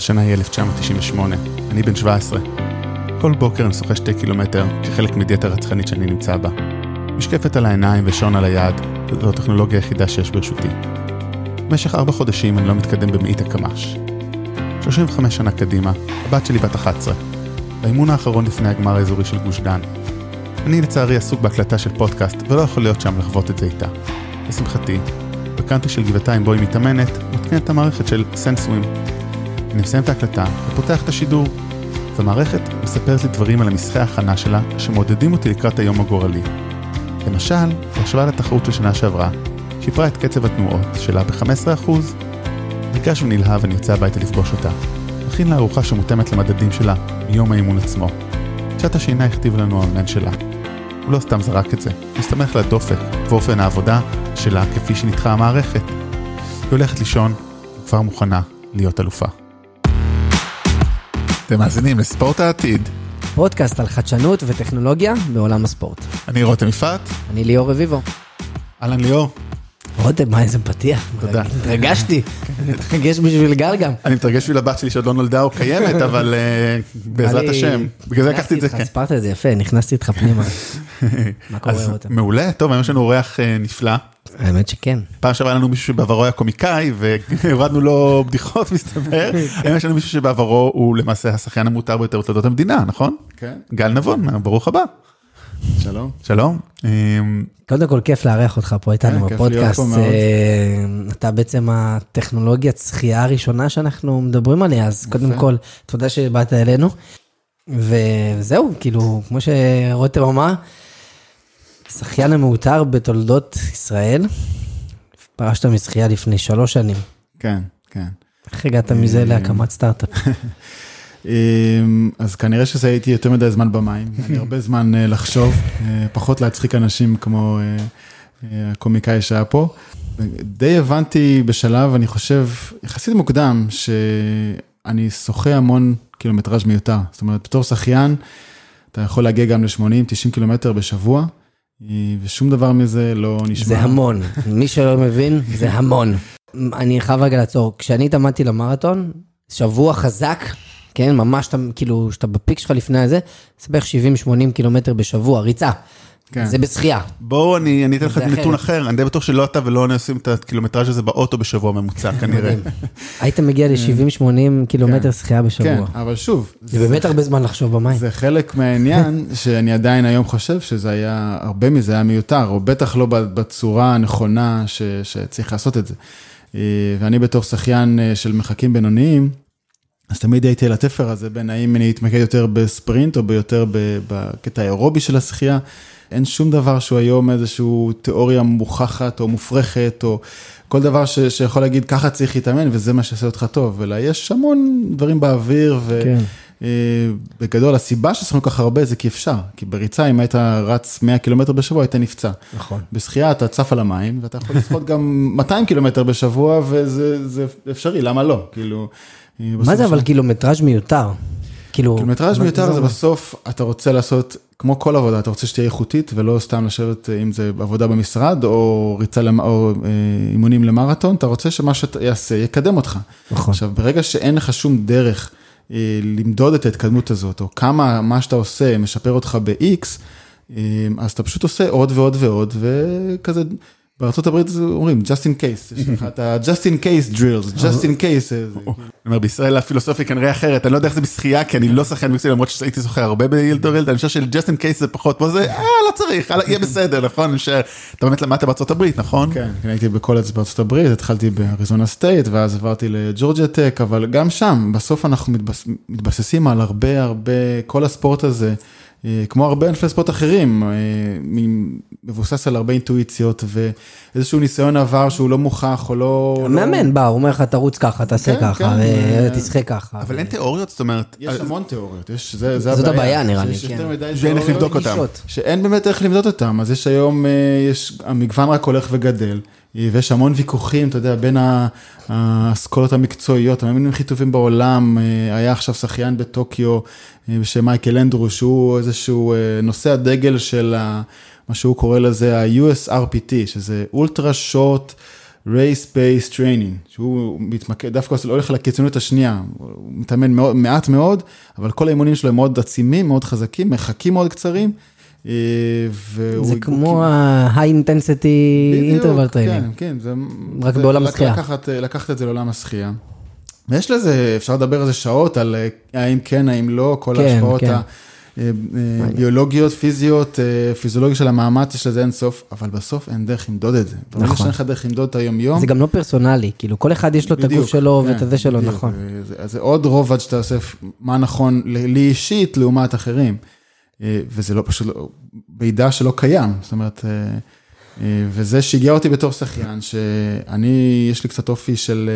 השנה היא 1998, אני בן 17. כל בוקר אני שוחה שתי קילומטר כחלק מדיאטה רצחנית שאני נמצא בה. משקפת על העיניים ושעון על היד, זו הטכנולוגיה היחידה שיש ברשותי. במשך ארבע חודשים אני לא מתקדם במאית הקמ"ש. 35 שנה קדימה, הבת שלי בת 11. באימון האחרון לפני הגמר האזורי של גוש דן. אני לצערי עסוק בהקלטה של פודקאסט ולא יכול להיות שם לחוות את זה איתה. לשמחתי, בקאנטרי של גבעתיים בו היא מתאמנת, מותקנת את המערכת של סנסווים. אני מסיים את ההקלטה ופותח את השידור. והמערכת מספרת לי דברים על המסחי ההכנה שלה שמעודדים אותי לקראת היום הגורלי. למשל, בהשוואה לתחרות של שנה שעברה, שיפרה את קצב התנועות שלה ב-15%. ניגש ונלהב אני יוצא הביתה לפגוש אותה. מכין לה ארוחה שמותאמת למדדים שלה מיום האימון עצמו. שעת השינה הכתיב לנו המנהל שלה. הוא לא סתם זרק את זה, הוא הסתמך לדופק ואופן העבודה שלה כפי שניתחה המערכת. היא הולכת לישון, וכבר מוכנה להיות אלופה. אתם מאזינים לספורט העתיד. פודקאסט על חדשנות וטכנולוגיה בעולם הספורט. אני רותם יפעת. אני ליאור רביבו. אהלן ליאור. רותם, מה איזה פתיח. תודה. התרגשתי. אני מתרגש בשביל גל גם. אני מתרגש בשביל הבת שלי שעוד לא נולדה או קיימת, אבל אה, בעזרת השם. בגלל זה לקחתי את זה, כן. סיפרת את זה יפה, נכנסתי איתך פנימה. מה קורה רותם? מעולה, טוב, היום יש לנו אורח אה, נפלא. האמת שכן. פעם שעברה היה לנו מישהו שבעברו היה קומיקאי והורדנו לו בדיחות מסתבר. היום יש לנו מישהו שבעברו הוא למעשה השחיין המותר ביותר בתולדות המדינה, נכון? כן, גל נבון, ברוך הבא. שלום. שלום. אמ, קודם כל כיף לארח אותך פה איתנו כן, בפודקאסט. אה, אתה בעצם הטכנולוגיית שחייה הראשונה שאנחנו מדברים עליה, אז קודם כל, תודה שבאת אלינו. וזהו, כאילו, כמו שרותם אמר, שחיין המעוטר בתולדות ישראל, פרשת משחייה לפני שלוש שנים. כן, כן. איך הגעת מזה להקמת סטארט-אפ? אמ, אז כנראה שזה הייתי יותר מדי זמן במים, היה לי הרבה זמן אה, לחשוב, אה, פחות להצחיק אנשים כמו אה, אה, הקומיקאי שהיה פה. די הבנתי בשלב, אני חושב, יחסית מוקדם, שאני שוחה המון קילומטראז' מיותר. זאת אומרת, בתור שחיין, אתה יכול להגיע גם ל-80-90 קילומטר בשבוע, אה, ושום דבר מזה לא נשמע. זה המון, מי שלא מבין, זה המון. אני חייב רגע לעצור, כשאני התאמנתי למרתון, שבוע חזק, כן, ממש, כאילו, שאתה בפיק שלך לפני הזה, זה בערך 70-80 קילומטר בשבוע, ריצה. כן. זה בשחייה. בואו אני אני אתן לך נתון. אחר, אני די בטוח שלא אתה ולא אני עושים את הקילומטראז' הזה באוטו בשבוע ממוצע כנראה. היית מגיע ל-70-80 קילומטר שחייה כן, בשבוע. אבל שוב, זה באמת הרבה זמן לחשוב במים. זה חלק מהעניין שאני עדיין היום חושב שזה היה, הרבה מזה היה מיותר, או בטח לא בצורה הנכונה ש, שצריך לעשות את זה. אה, ואני בתור שחיין אה, של מרחקים בינוניים, אז תמיד הייתי על התפר הזה בין האם אני אתמקד יותר בספרינט או ביותר בקטע האירובי של השחייה. אין שום דבר שהוא היום איזושהי תיאוריה מוכחת או מופרכת, או כל דבר ש, שיכול להגיד ככה צריך להתאמן וזה מה שיעשה אותך טוב, אלא יש המון דברים באוויר, ו... כן. אה, בגדול, הסיבה ששחקנו כל כך הרבה זה כי אפשר, כי בריצה, אם היית רץ 100 קילומטר בשבוע, היית נפצע. נכון. בשחייה אתה צף על המים, ואתה יכול לשחות גם 200 קילומטר בשבוע, וזה זה אפשרי, למה לא? כאילו... מה זה אבל קילומטראז' מיותר? כאילו... קילומטראז' מיותר זה אומר? בסוף, אתה רוצה לעשות, כמו כל עבודה, אתה רוצה שתהיה איכותית, ולא סתם לשבת, אה, אם זה עבודה במשרד, או ריצה, למ- או אה, אימונים למרתון, אתה רוצה שמה שאתה יעשה יקדם אותך. נכון. עכשיו, ברגע שאין לך שום דרך אה, למדוד את ההתקדמות הזאת, או כמה מה שאתה עושה משפר אותך ב-X, אז אתה פשוט עושה עוד ועוד ועוד, וכזה, בארה"ב אומרים, just in case, יש לך את ה-just in case drills, just in case. אה, זה- אני אומר, בישראל הפילוסופיה כנראה אחרת, אני לא יודע איך זה בשחייה, כי אני לא שחיין מקצועי, למרות שהייתי שוחה הרבה בילדור ילד, אני חושב של ג'סטין קייס זה פחות, פה זה, אה, לא צריך, יאללה, יהיה בסדר, נכון? אני אתה באמת למדת בארצות הברית, נכון? כן, כן, הייתי בקולג' בארצות הברית, התחלתי באריזונה סטייט, ואז עברתי לג'ורג'יה טק, אבל גם שם, בסוף אנחנו מתבס, מתבססים על הרבה הרבה, כל הספורט הזה, אה, כמו הרבה ענפי ספורט אחרים, אה, מ- מבוסס על הרבה אינטואיציות ואיזשהו ניסיון עבר שהוא לא מוכח או לא... לא- המאמן בא, הוא אומר לך, תרוץ ככה, תעשה כן, ככה, כן, אה, תשחה ככה. אבל אין תיאוריות, זאת אומרת, יש המון תיאוריות, זה, זה זאת הבעיה, נראה לי, כן. שאין איך. לבדוק אותם. גישות. שאין באמת איך למדוד אותם, אז יש היום, אה, המגוון רק הולך וגדל, אה, ויש המון ויכוחים, אתה יודע, בין האסכולות המקצועיות, המאמינים הכי טובים בעולם, אה, היה עכשיו שחיין בטוקיו אה, בשם מייקל אנדרו, שהוא איזשהו אה, נושא הדגל של ה, מה שהוא קורא לזה ה-USRPT, שזה אולטרה שורט race-based training, שהוא מתמקד, דווקא לא הולך לקיצוניות השנייה, הוא מתאמן מאוד, מעט מאוד, אבל כל האימונים שלו הם מאוד עצימים, מאוד חזקים, מרחקים מאוד קצרים. אה, זה כמו ה-high intensity interval training. כן, כן, זה... רק זה בעולם השחייה. לקחת, לקחת את זה לעולם השחייה. ויש לזה, אפשר לדבר על זה שעות, על האם כן, האם לא, כל כן, ההשפעות כן. ביולוגיות, פיזיות, אה, פיזיולוגיה של המאמץ, יש לזה אין סוף, אבל בסוף אין דרך למדוד את זה. נכון. יש לך דרך למדוד את היום-יום. זה גם לא פרסונלי, כאילו כל אחד יש לו את הגוף שלו ואת הזה שלו, נכון. אז זה עוד רובד שאתה אוסף מה נכון לי אישית לעומת אחרים. אה, וזה לא פשוט, מידע שלא קיים, זאת אומרת, אה, וזה שיגע אותי בתור שחיין, שאני, יש לי קצת אופי של...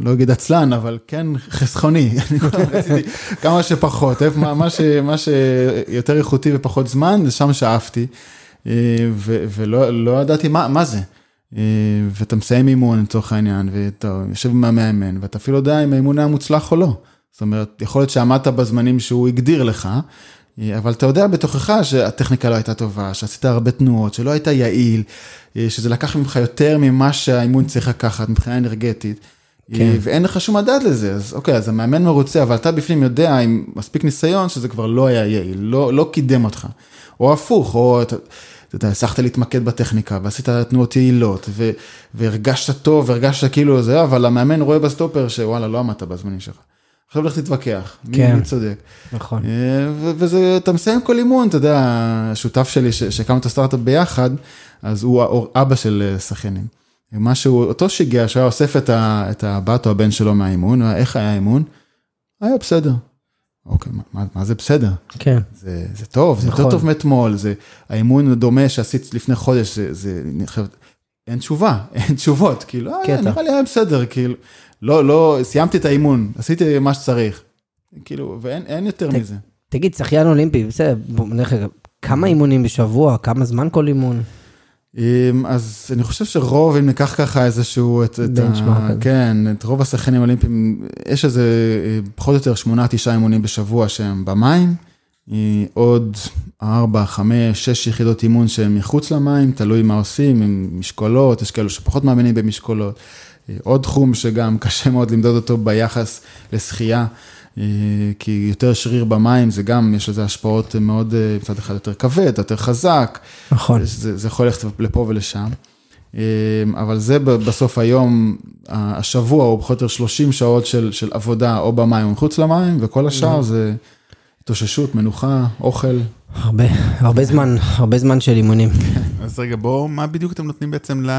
לא אגיד עצלן, אבל כן חסכוני, אני כמה שפחות, מה, ש, מה שיותר איכותי ופחות זמן, שם שאפתי, אה, ולא לא ידעתי מה, מה זה. אה, ואתה מסיים אימון לצורך העניין, ואתה יושב עם המאמן, ואתה אפילו יודע אם האימון היה מוצלח או לא. זאת אומרת, יכול להיות שעמדת בזמנים שהוא הגדיר לך, אה, אבל אתה יודע בתוכך שהטכניקה לא הייתה טובה, שעשית הרבה תנועות, שלא היית יעיל, שזה לקח ממך יותר ממה שהאימון צריך לקחת מבחינה אנרגטית. כן. ואין לך שום מדד לזה, אז אוקיי, אז המאמן מרוצה, אבל אתה בפנים יודע עם מספיק ניסיון שזה כבר לא היה יעיל, לא, לא קידם אותך. או הפוך, או אתה יודע, הצלחת להתמקד בטכניקה ועשית תנועות יעילות, ו, והרגשת טוב, והרגשת כאילו זה, אבל המאמן רואה בסטופר שוואלה, לא עמדת בזמנים שלך. עכשיו לך תתווכח, כן. מי צודק. נכון. אה, וזה, אתה מסיים כל אימון, אתה יודע, השותף שלי שהקמנו את הסטארט-אפ ביחד, אז הוא אבא של אה, שחיינים. משהו, אותו שיגע שהיה אוסף את, ה, את הבת או הבן שלו מהאימון, איך היה האימון? היה בסדר. אוקיי, מה, מה זה בסדר? כן. זה, זה טוב, זה נכון. יותר טוב מאתמול, זה האימון הדומה שעשית לפני חודש, זה, זה, אין תשובה, אין תשובות, כאילו, אה, נראה לי היה בסדר, כאילו, לא, לא, סיימתי את האימון, עשיתי מה שצריך, כאילו, ואין יותר ת, מזה. תגיד, שחיין אולימפי, בסדר, כמה אימונים בשבוע, כמה זמן כל אימון? אמ, אז אני חושב שרוב, אם ניקח ככה איזשהו, את, את ה... כן, את רוב השחקנים האולימפיים, יש איזה אה, פחות או יותר שמונה, תשעה אימונים בשבוע שהם במים, אה, עוד ארבע, חמש, שש יחידות אימון שהם מחוץ למים, תלוי מה עושים, עם משקולות, יש כאלו שפחות מאמינים במשקולות. אה, עוד תחום שגם קשה מאוד למדוד אותו ביחס לשחייה. אה, כי יותר שריר במים זה גם, יש לזה השפעות מאוד, מצד אחד יותר כבד, יותר חזק. נכון. זה, זה יכול ללכת לפה ולשם. אבל זה בסוף היום, השבוע הוא פחות או יותר 30 שעות של, של עבודה או במים או מחוץ למים, וכל השאר זה התאוששות, מנוחה, אוכל. הרבה, הרבה זמן, הרבה זמן של אימונים. אז רגע, בואו, מה בדיוק אתם נותנים בעצם ל...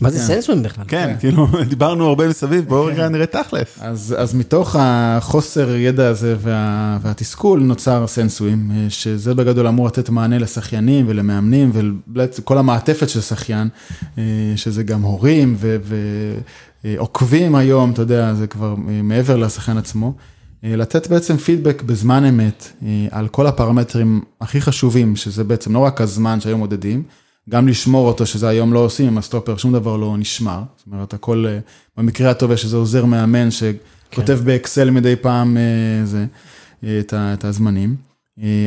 מה זה כן. סנסורים בכלל? כן, כן, כאילו, דיברנו הרבה מסביב, בואו כן. רגע נראה תכלס. אז מתוך החוסר ידע הזה והתסכול נוצר סנסורים, אה, שזה בגדול אמור לתת מענה לשחיינים ולמאמנים וכל המעטפת של שחיין, אה, שזה גם הורים ועוקבים היום, אתה יודע, זה כבר אה, מעבר לשחיין עצמו. לתת בעצם פידבק בזמן אמת על כל הפרמטרים הכי חשובים, שזה בעצם לא רק הזמן שהיום מודדים, גם לשמור אותו, שזה היום לא עושים עם הסטופר, שום דבר לא נשמר. זאת אומרת, הכל, אה, במקרה הטוב יש איזה עוזר מאמן שכותב כן. באקסל מדי פעם אה, זה, אה, את, את הזמנים.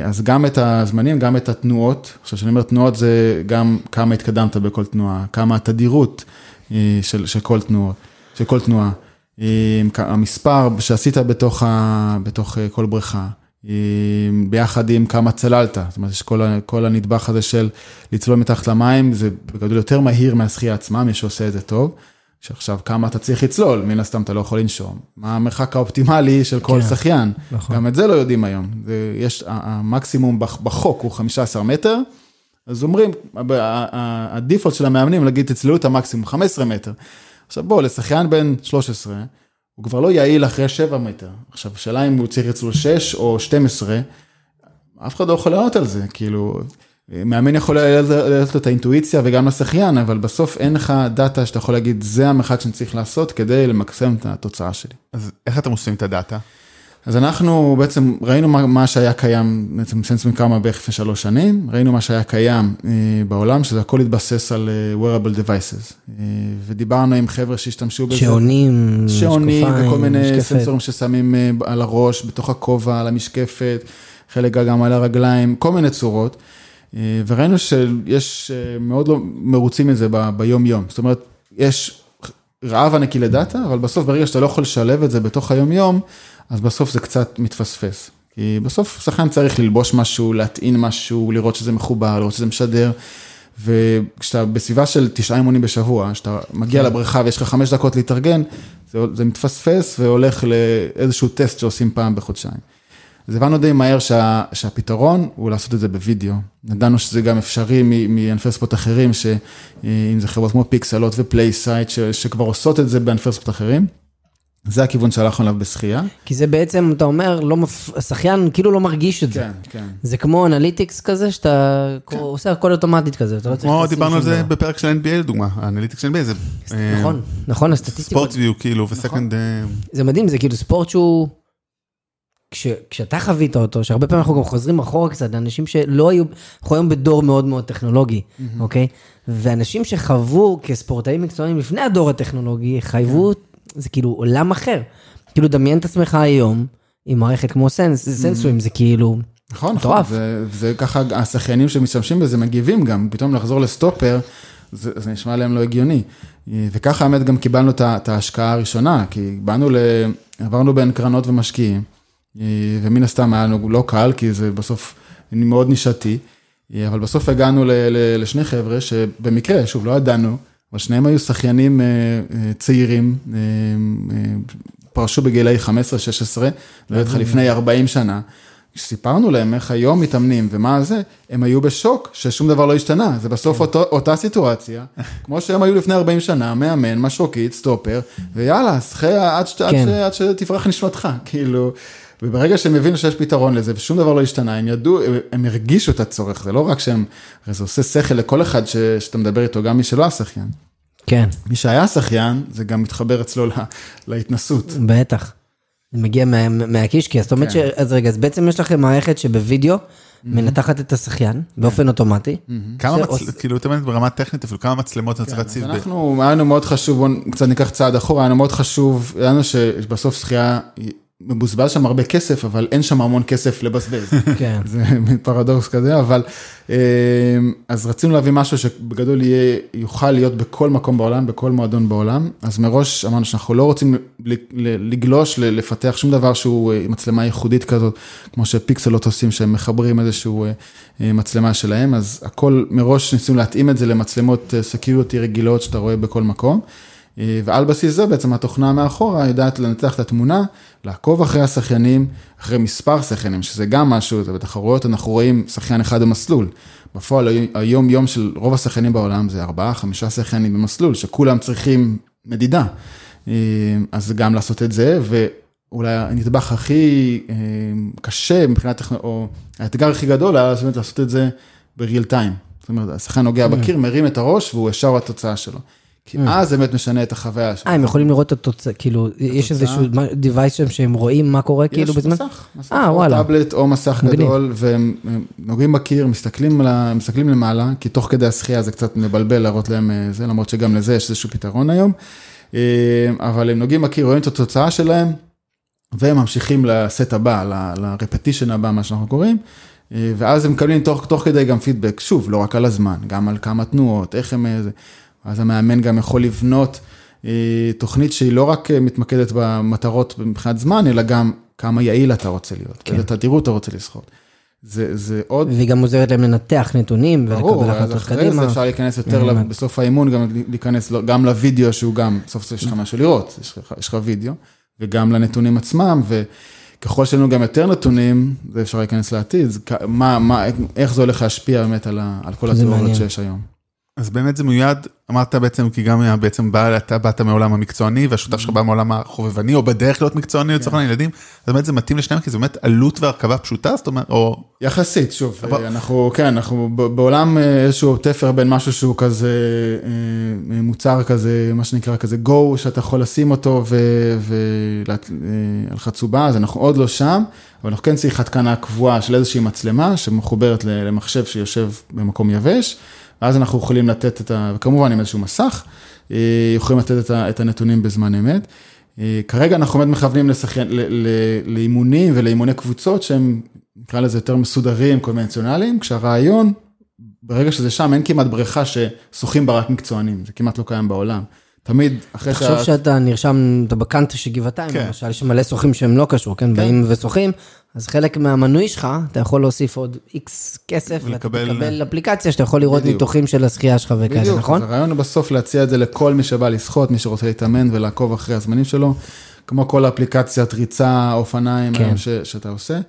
אז גם את הזמנים, גם את התנועות. עכשיו, כשאני אומר תנועות, זה גם כמה התקדמת בכל תנועה, כמה התדירות של, של כל תנועה, של כל תנועה. המספר שעשית בתוך, ה, בתוך כל בריכה. ביחד עם כמה צללת, זאת אומרת, יש כל, כל הנדבך הזה של לצלול מתחת למים, זה בגדול יותר מהיר מהשחייה עצמה, מי שעושה את זה טוב. שעכשיו כמה אתה צריך לצלול, מן הסתם אתה לא יכול לנשום. מה המרחק האופטימלי של כל כן, שחיין, נכון. גם את זה לא יודעים היום. זה, יש, המקסימום בחוק הוא 15 מטר, אז אומרים, הדיפולט של המאמנים להגיד תצללו את המקסימום 15 מטר. עכשיו בואו, לשחיין בן 13, הוא כבר לא יעיל אחרי 7 מטר. עכשיו, השאלה אם הוא צריך אצלו 6 או 12, אף אחד לא יכול לענות על זה, כאילו, מאמן יכול לו את האינטואיציה וגם לשחיין, אבל בסוף אין לך דאטה שאתה יכול להגיד, זה המרחק שאני צריך לעשות כדי למקסם את התוצאה שלי. אז איך אתם עושים את הדאטה? אז אנחנו בעצם ראינו מה, מה שהיה קיים, בעצם סנסורים קמה בערך לפני שלוש שנים, ראינו מה שהיה קיים אה, בעולם, שזה הכל התבסס על אה, wearable devices. אה, ודיברנו עם חבר'ה שהשתמשו בזה. שעונים, שעונים וכל מיני משקפת. סנסורים ששמים אה, על הראש, בתוך הכובע, על המשקפת, חלק גם על הרגליים, כל מיני צורות. אה, וראינו שיש אה, מאוד לא מרוצים מזה ב, ביום יום. זאת אומרת, יש רעב ענקי לדאטה, אבל בסוף ברגע שאתה לא יכול לשלב את זה בתוך היום-יום, אז בסוף זה קצת מתפספס. כי בסוף שחקן צריך ללבוש משהו, להטעין משהו, לראות שזה מחובר, לראות שזה משדר. וכשאתה בסביבה של תשעה אימונים בשבוע, כשאתה מגיע כן. לבריכה ויש לך חמש דקות להתארגן, זה, זה מתפספס והולך לאיזשהו טסט שעושים פעם בחודשיים. אז הבנו די מהר שה, שהפתרון הוא לעשות את זה בווידאו. ידענו שזה גם אפשרי מענפי ספורט אחרים, שאם זה חברות כמו Pixellot ו PlaySight, שכבר עושות את זה בענפי ספורט אחרים. זה הכיוון שהלכנו אליו בשחייה. כי זה בעצם, אתה אומר, לא מפ... השחיין כאילו לא מרגיש את זה. כן, כן. זה כמו analytics כזה, שאתה כן. עושה הכל אוטומטית כזה, אתה לא צריך... כמו דיברנו על זה בפרק של NBA לדוגמה, האנליטיקס של NBA זה... נכון, נכון, הסטטיסטיקות. ספורט ויו כאילו, וסקנד... נכון. זה מדהים, זה כאילו ספורט שהוא... כש, כשאתה חווית אותו, שהרבה פעמים אנחנו גם חוזרים אחורה קצת, אנשים שלא היו, אנחנו היום בדור מאוד מאוד טכנולוגי, mm-hmm. אוקיי? ואנשים שחוו כספורטאים מקצוענים לפני הדור הטכנולוגי, חייבו, כן. זה כאילו עולם אחר. כאילו, דמיין את עצמך היום עם מערכת כמו סנס, mm-hmm. סנסואים, זה כאילו... נכון, נכון, וזה ככה, השחיינים שמשתמשים בזה מגיבים גם, פתאום לחזור לסטופר, זה, זה נשמע להם לא הגיוני. וככה האמת גם קיבלנו את ההשקעה הראשונה, כי באנו ל... עברנו בין קרנות ומשקיעים. ומן הסתם היה לנו לא קל, כי זה בסוף מאוד נישתי, אבל בסוף הגענו לשני חבר'ה שבמקרה, שוב, לא ידענו, אבל שניהם היו שחיינים אה, צעירים, פרשו בגילאי 15-16, לא יודעת לך, לפני 40 שנה. כשסיפרנו להם איך היום מתאמנים ומה זה, הם היו בשוק ששום דבר לא השתנה, זה בסוף כן. אותו, אותה סיטואציה, כמו שהם היו לפני 40 שנה, מאמן, משרוקית, סטופר, ויאללה, שחה עד, כן. עד, עד שתברח נשמתך, כאילו, וברגע שהם הבינו שיש פתרון לזה ושום דבר לא השתנה, הם ידעו, הם הרגישו את הצורך, זה לא רק שהם, הרי זה עושה שכל לכל אחד ש, שאתה מדבר איתו, גם מי שלא השחיין. כן. מי שהיה שחיין, זה גם מתחבר אצלו לה, להתנסות. בטח. זה מגיע מה, מהקישקי, אז זאת אומרת כן. ש... אז רגע, אז בעצם יש לכם מערכת שבווידאו מנתחת את השחיין באופן אוטומטי. כמה מצלמות, כאילו, אתה אומר ברמה טכנית אפילו, כמה מצלמות אתה צריך כן, להציב? אנחנו, היה לנו מאוד חשוב, בואו קצת ניקח צעד אחורה, היה לנו מאוד חשוב, היה לנו שבסוף שחייה מבוזבז שם הרבה כסף, אבל אין שם המון כסף לבזבז. כן. זה פרדוקס כזה, אבל אמ, אז רצינו להביא משהו שבגדול יהיה, יוכל להיות בכל מקום בעולם, בכל מועדון בעולם. אז מראש אמרנו שאנחנו לא רוצים לגלוש, לפתח שום דבר שהוא אה, מצלמה ייחודית כזאת, כמו ש Pixellot עושים, שהם מחברים איזשהו אה, אה, מצלמה שלהם, אז הכל מראש ניסינו להתאים את זה למצלמות security רגילות שאתה רואה בכל מקום. אה, ועל בסיס זה בעצם התוכנה מאחורה יודעת לנתח את התמונה, לעקוב אחרי השחיינים, אחרי מספר שחיינים, שזה גם משהו, זה בתחרויות אנחנו רואים שחיין אחד במסלול. בפועל היום יום של רוב השחיינים בעולם זה ארבעה, חמישה שחיינים במסלול, שכולם צריכים מדידה. אה, אז גם לעשות את זה, ואולי הנדבך הכי אה, קשה מבחינת, או האתגר הכי גדול היה לעשות את זה בריל טיים. זאת אומרת, השחקן נוגע mm. בקיר, מרים את הראש והוא ישר התוצאה שלו. כי mm. אז זה באמת משנה את החוויה שלך. אה, הם יכולים לראות את התוצאה, כאילו, יש איזשהו device שם שהם רואים מה קורה כאילו בזמן? יש מסך, מסך, אה, או טאבלט או מסך גדול, והם נוגעים בקיר, מסתכלים מסתכלים למעלה, כי תוך כדי השחייה זה קצת מבלבל להראות להם אה, זה, למרות שגם לזה יש איזשהו פתרון היום. אה, אבל הם נוגעים בקיר, רואים את התוצאה שלהם, והם ממשיכים לסט הבא, לרפטישן הבא, מה שאנחנו קוראים. ואז הם מקבלים תוך, תוך כדי גם פידבק, שוב, לא רק על הזמן, גם על כמה תנועות, איך הם... אז המאמן גם יכול לבנות אה, תוכנית שהיא לא רק אה, מתמקדת במטרות מבחינת זמן, אלא גם כמה יעיל אתה רוצה להיות, כן. תדירות אתה רוצה לשחות. זה, זה עוד... והיא גם עוזרת להם לנתח נתונים ולקבל החלטות קדימה. ברור, אז אחרי זה אפשר להיכנס יותר באמת. בסוף האימון, גם להיכנס גם לוידאו שהוא גם, סוף סוף יש לך משהו לראות, יש לך, וידאו, וגם לנתונים עצמם, וככל שיש לנו גם יותר נתונים, זה אפשר להיכנס לעתיד, מה, מה, איך זה הולך להשפיע באמת על, ה, על כל התיאוריות שיש היום. אז באמת זה מיועד, אמרת בעצם, כי גם בעצם בא, אתה באת מעולם המקצועני, והשותף שלך בא מעולם החובבני, או בדרך להיות מקצועני לצורך העניין ילדים, אז באמת זה מתאים לשניהם, כי זה באמת עלות והרכבה פשוטה, זאת אומרת, או... יחסית, שוב, אנחנו, כן, אנחנו בעולם אה, איזשהו תפר בין משהו שהוא כזה, אה, מוצר כזה, מה שנקרא כזה go, שאתה יכול לשים אותו ועל אה, חצובה, אז אנחנו עוד לא שם, אבל אנחנו כן צריך התקנה קבועה של איזושהי מצלמה, שמחוברת למחשב שיושב במקום יבש. ואז אנחנו יכולים לתת את ה... וכמובן עם איזשהו מסך, אה, יכולים לתת את, ה, את הנתונים בזמן אמת. אה, כרגע אנחנו באמת מכוונים לשחיין, ל, ל, לאימונים ולאימוני קבוצות שהם, נקרא לזה יותר מסודרים, קונבנציונליים, כשהרעיון, ברגע שזה שם, אין כמעט בריכה ששוחים בה רק מקצוענים, זה כמעט לא קיים בעולם. תמיד, אחרי תחשוב שאתה נרשם, אתה בקאנטרי של גבעתיים, כן. למשל, יש מלא שוחים שהם לא קשור, כן? באים ושוחים, אז חלק מהמנוי שלך, אתה יכול להוסיף עוד איקס כסף, ואתה ולקבל- תקבל אפליקציה שאתה יכול לראות בדיוק. ניתוחים של השחייה שלך וכאלה, בדיוק, נכון? אז הרעיון הוא בסוף להציע את זה לכל מי שבא לשחות, מי שרוצה להתאמן ולעקוב אחרי הזמנים שלו, כמו כל אפליקציית ריצה, אופניים כן. ש- שאתה עושה.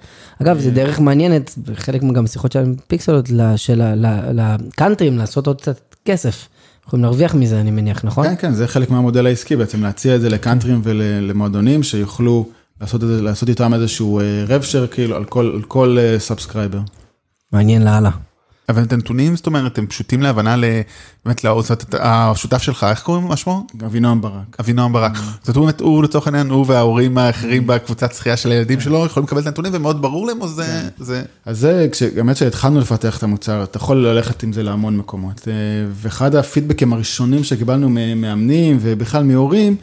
אגב, זו דרך מעניינת, חלק גם שיחות שלנו עם פיקסלות, של לקאנטרים, לעשות עוד קצת כסף. יכולים להרוויח מזה, אני מניח, נכון? כן, כן, זה חלק מהמודל העסקי בעצם, להציע את זה לקאנטרים ולמועדונים שיוכלו לעשות, לעשות איתם איזשהו rev share כאילו על כל, על כל subscriber. מעניין לאללה. אבל את הנתונים, זאת אומרת, הם פשוטים להבנה ל... באמת, זאת אומרת, השותף שלך, איך קוראים לו שמו? אבינועם ברק. אבינועם ברק. זאת אומרת, הוא לצורך העניין, הוא וההורים האחרים בקבוצת שחייה של הילדים שלו, יכולים לקבל את הנתונים ומאוד ברור להם, או זה... זה... אז זה, באמת שהתחלנו לפתח את המוצר, אתה יכול ללכת עם זה להמון מקומות. אה, ואחד הפידבקים הראשונים שקיבלנו ממאמנים ובכלל מהורים,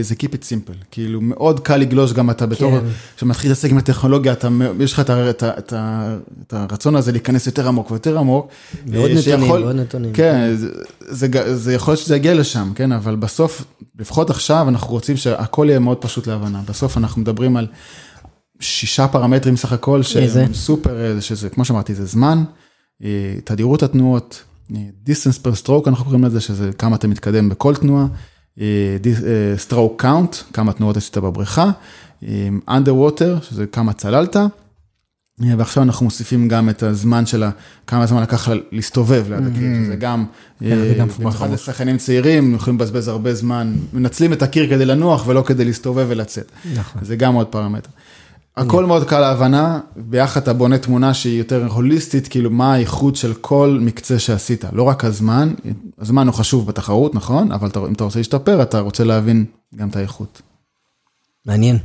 זה Keep it simple. כאילו, מאוד קל לגלוש גם אתה בתור, כן. כשמתחיל להתעסק עם הטכנולוגיה, אתה, יש לך את, את, את, ה- את הרצון הזה להיכנס יותר עמוק ויותר עמוק. ועוד אה, נתונים, ועוד נתונים. כן, זה, זה, זה יכול להיות שזה יגיע לשם, כן, אבל בסוף, לפחות עכשיו, אנחנו רוצים שהכל יהיה מאוד פשוט להבנה. בסוף אנחנו מדברים על שישה פרמטרים סך הכל? שהם סופר, אה, שזה, כמו שאמרתי, זה זמן, אה, תדירות התנועות, אה, distance per stroke, אנחנו קוראים לזה, שזה כמה אתה מתקדם בכל תנועה, אה, אה, stroke count, כמה תנועות עשית בבריכה, אה, underwater, שזה כמה צללת, אה, ועכשיו אנחנו מוסיפים גם את הזמן של כמה זמן לקח לה להסתובב ליד הקיר, שזה גם, כן, זה גם אה, במיוחד לשחקנים צעירים, יכולים לבזבז הרבה זמן, מנצלים את הקיר כדי לנוח ולא כדי להסתובב ולצאת. נכון. זה גם עוד פרמטר. הכל מאוד קל להבנה, ביחד אתה בונה תמונה שהיא יותר הוליסטית, כאילו מה האיכות של כל מקצה שעשית, לא רק הזמן, הזמן הוא חשוב בתחרות, נכון? אבל אם אתה רוצה להשתפר, אתה רוצה להבין גם את האיכות. מעניין.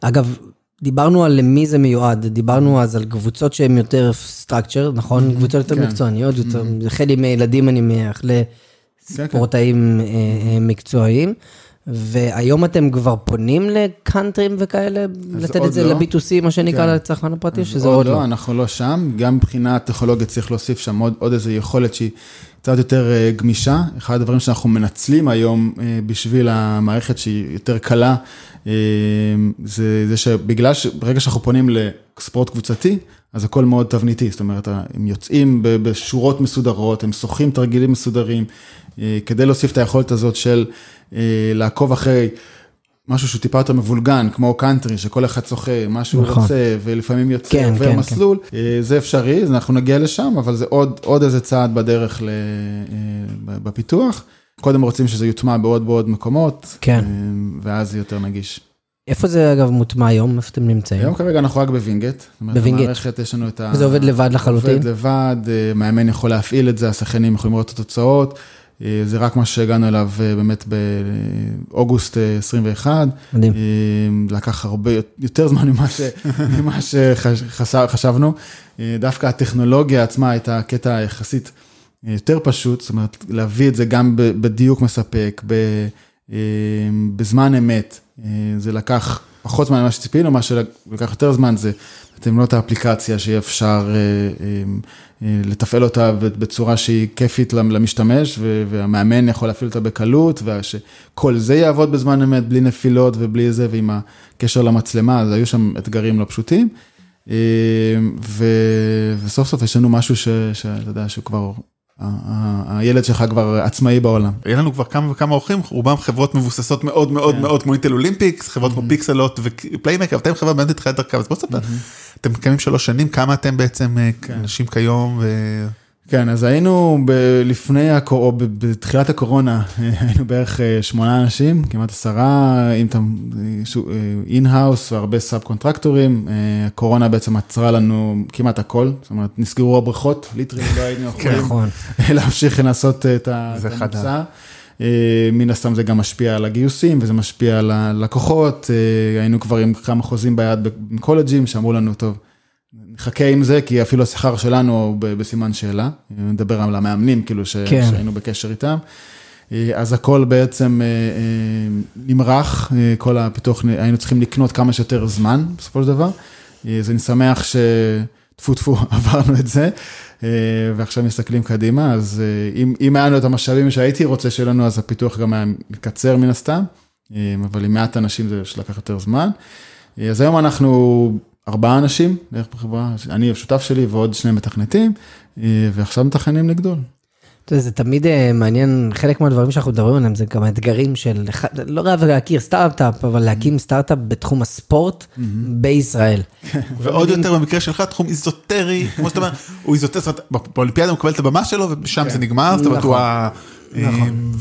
אגב, דיברנו על למי זה מיועד, דיברנו אז על קבוצות שהן יותר structure, נכון? קבוצות יותר כן. מקצועניות, יותר, זה חלק מילדים אני מניח, כן. לספורטאים אה, אה, מקצועיים. והיום אתם כבר פונים לקאנטרים וכאלה, לתת עוד את זה לא. ל-B2C, מה שנקרא, כן. לצרכן הפרטי, שזה עוד לא. אנחנו לא שם, גם מבחינה טכנולוגית צריך להוסיף שם עוד, עוד איזו יכולת שהיא קצת יותר אה, גמישה. אחד הדברים שאנחנו מנצלים היום אה, בשביל המערכת שהיא יותר קלה, אה, זה, זה שבגלל שברגע שאנחנו פונים לספורט קבוצתי, אז הכל מאוד תבניתי, זאת אומרת, הם יוצאים בשורות מסודרות, הם שוחים תרגילים מסודרים, כדי להוסיף את היכולת הזאת של לעקוב אחרי משהו שהוא טיפה יותר מבולגן, כמו קאנטרי, שכל אחד שוחה מה שהוא נכון. רוצה, ולפעמים יוצא, כן, עובר כן, מסלול, אה, זה אפשרי, אז אנחנו נגיע לשם, אבל זה עוד, עוד איזה צעד בדרך ל, אה, בפיתוח. קודם רוצים שזה יוטמע בעוד בעוד מקומות, כן. אה, ואז זה יותר נגיש. איפה זה אגב מוטמע היום? איפה אתם נמצאים? היום כרגע אנחנו רק בווינגייט. בווינגייט. המערכת, יש לנו את ה... וזה עובד לבד לחלוטין? עובד לבד, אה, מאמן יכול להפעיל את זה, השחקנים יכולים לראות את התוצאות. אה, זה רק מה שהגענו אליו אה, באמת באוגוסט אה, 21. מדהים. אה, לקח הרבה יותר זמן ממה ש- ממה שחשבנו. דווקא הטכנולוגיה עצמה הייתה קטע יחסית יותר פשוט, זאת אומרת, להביא את זה גם בדיוק מספק, ב- בזמן אמת. זה לקח פחות זמן ממה שציפינו, מה שלקח יותר זמן זה אתם לא את האפליקציה שיהיה אפשר לתפעל אותה בצורה שהיא כיפית למשתמש, והמאמן יכול להפעיל אותה בקלות, ושכל זה יעבוד בזמן אמת, בלי נפילות ובלי זה, ועם הקשר למצלמה, אז היו שם אתגרים לא פשוטים. אה, ו- וסוף סוף יש לנו משהו שאתה יודע, שהוא כבר, הילד שלך כבר עצמאי בעולם. היה לנו כבר כמה וכמה אורחים, רובם חברות מבוססות מאוד מאוד כן. מאוד כמו Intel Olympics, חברות כמו Pixellot ו Playermaker, אתם חברה באמת בתחילת דרכם, אז בוא תספר, אתם קיימים שלוש שנים, כמה אתם בעצם אה, כן. אנשים כיום. כן, אז היינו ב- לפני, הקור... או ב- בתחילת הקורונה, היינו בערך אה, שמונה אנשים, כמעט עשרה, אם אתה in-house והרבה sub contractor ים. אה, הקורונה בעצם עצרה לנו כמעט הכל, זאת אומרת, נסגרו הבריכות, ליטרלי לא היינו יכולים נכון. להמשיך לעשות את ה- זה את אחד ה- המבצע. אה, מן הסתם זה גם משפיע על הגיוסים וזה משפיע על הלקוחות, אה, היינו כבר עם כמה חוזים ביד עם קולג'ים שאמרו לנו, טוב, נחכה עם זה, כי אפילו השכר שלנו הוא בסימן שאלה, נדבר על המאמנים, כאילו, ש- כן. שהיינו בקשר איתם. אה, אז הכל בעצם אה, אה, נמרח, כל הפיתוח, היינו צריכים לקנות כמה שיותר זמן, בסופו של דבר. אז אני שמח ש... טפו טפו, עברנו את זה, ועכשיו מסתכלים קדימה, אז אם, אם היה לנו את המשאבים שהייתי רוצה שיהיה לנו, אז הפיתוח גם היה מקצר מן הסתם, אבל עם מעט אנשים זה לקח יותר זמן. אז היום אנחנו ארבעה אנשים בערך בחברה, אני השותף שלי ועוד שני מתכנתים, ועכשיו מתכננים לגדול. זה תמיד מעניין, חלק מהדברים שאנחנו מדברים עליהם זה גם האתגרים של, לא רב להכיר סטארט-אפ, אבל להקים סטארט-אפ בתחום הספורט בישראל. ועוד יותר במקרה שלך, תחום איזוטרי, כמו שאתה אומר, הוא איזוטרי, זאת אומרת, באולימפיאדה הוא מקבל את הבמה שלו ושם זה נגמר, זאת אומרת, הוא ה... נכון.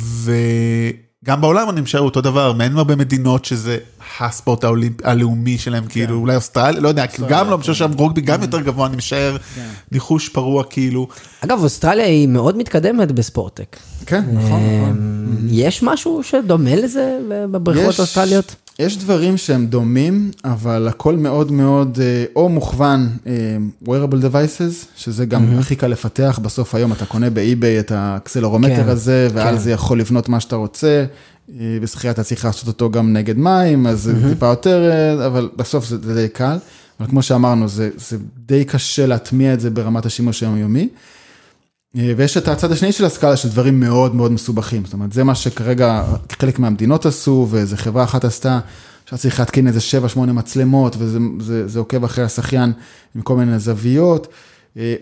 גם בעולם אני משער אותו דבר, אין הרבה מדינות שזה הספורט הלאומי שלהם, כן. כאילו אולי אוסטרליה, לא יודע, גם לא, אני חושב שם רוגבי גם יותר גבוה, אני משער, כן. ניחוש פרוע כאילו. אגב, אוסטרליה היא מאוד מתקדמת ב sport tech. כן, נכון, נכון. יש משהו שדומה לזה בבריכות האוסטרליות? יש דברים שהם דומים, אבל הכל מאוד מאוד אה, או מוכוון אה, wearable devices, שזה גם mm-hmm. הכי קל לפתח, בסוף היום אתה קונה ב eBay את ה accelerometer כן, הזה, ועל כן. זה יכול לבנות מה שאתה רוצה. אה, בשחייה אתה צריך לעשות אותו גם נגד מים, אז mm-hmm. זה טיפה יותר, אבל בסוף זה, זה די קל. אבל כמו שאמרנו, זה, זה די קשה להטמיע את זה ברמת השימוש היומיומי. ויש את הצד השני של הסקאלה של דברים מאוד מאוד מסובכים, זאת אומרת, זה מה שכרגע חלק מהמדינות עשו, ואיזה חברה אחת עשתה, עכשיו צריך להתקין איזה 7-8 מצלמות, וזה זה, זה עוקב אחרי השחיין עם כל מיני זוויות,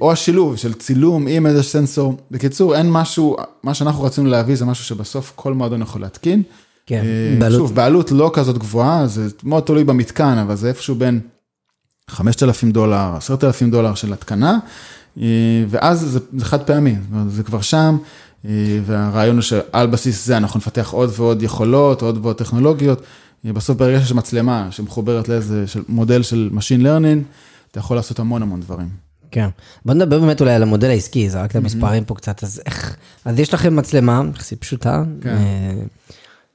או השילוב של צילום עם איזה סנסור. בקיצור, אין משהו, מה שאנחנו רצינו להביא זה משהו שבסוף כל מועדון יכול להתקין. כן, בעלות. שוב, בעלות לא כזאת גבוהה, זה מאוד תלוי במתקן, אבל זה איפשהו בין 5,000 דולר, 10,000 דולר של התקנה. אה, ואז זה, זה חד פעמי, זה כבר שם, אה, והרעיון הוא שעל בסיס זה אנחנו נפתח עוד ועוד יכולות, עוד ועוד טכנולוגיות. אה, בסוף ברגע שיש מצלמה שמחוברת לאיזה מודל של Machine Learning, אתה יכול לעשות המון המון דברים. כן. בוא נדבר באמת אולי על המודל העסקי, זרקת מספרים פה קצת, אז איך, אז יש לכם מצלמה, יחסית פשוטה, כן.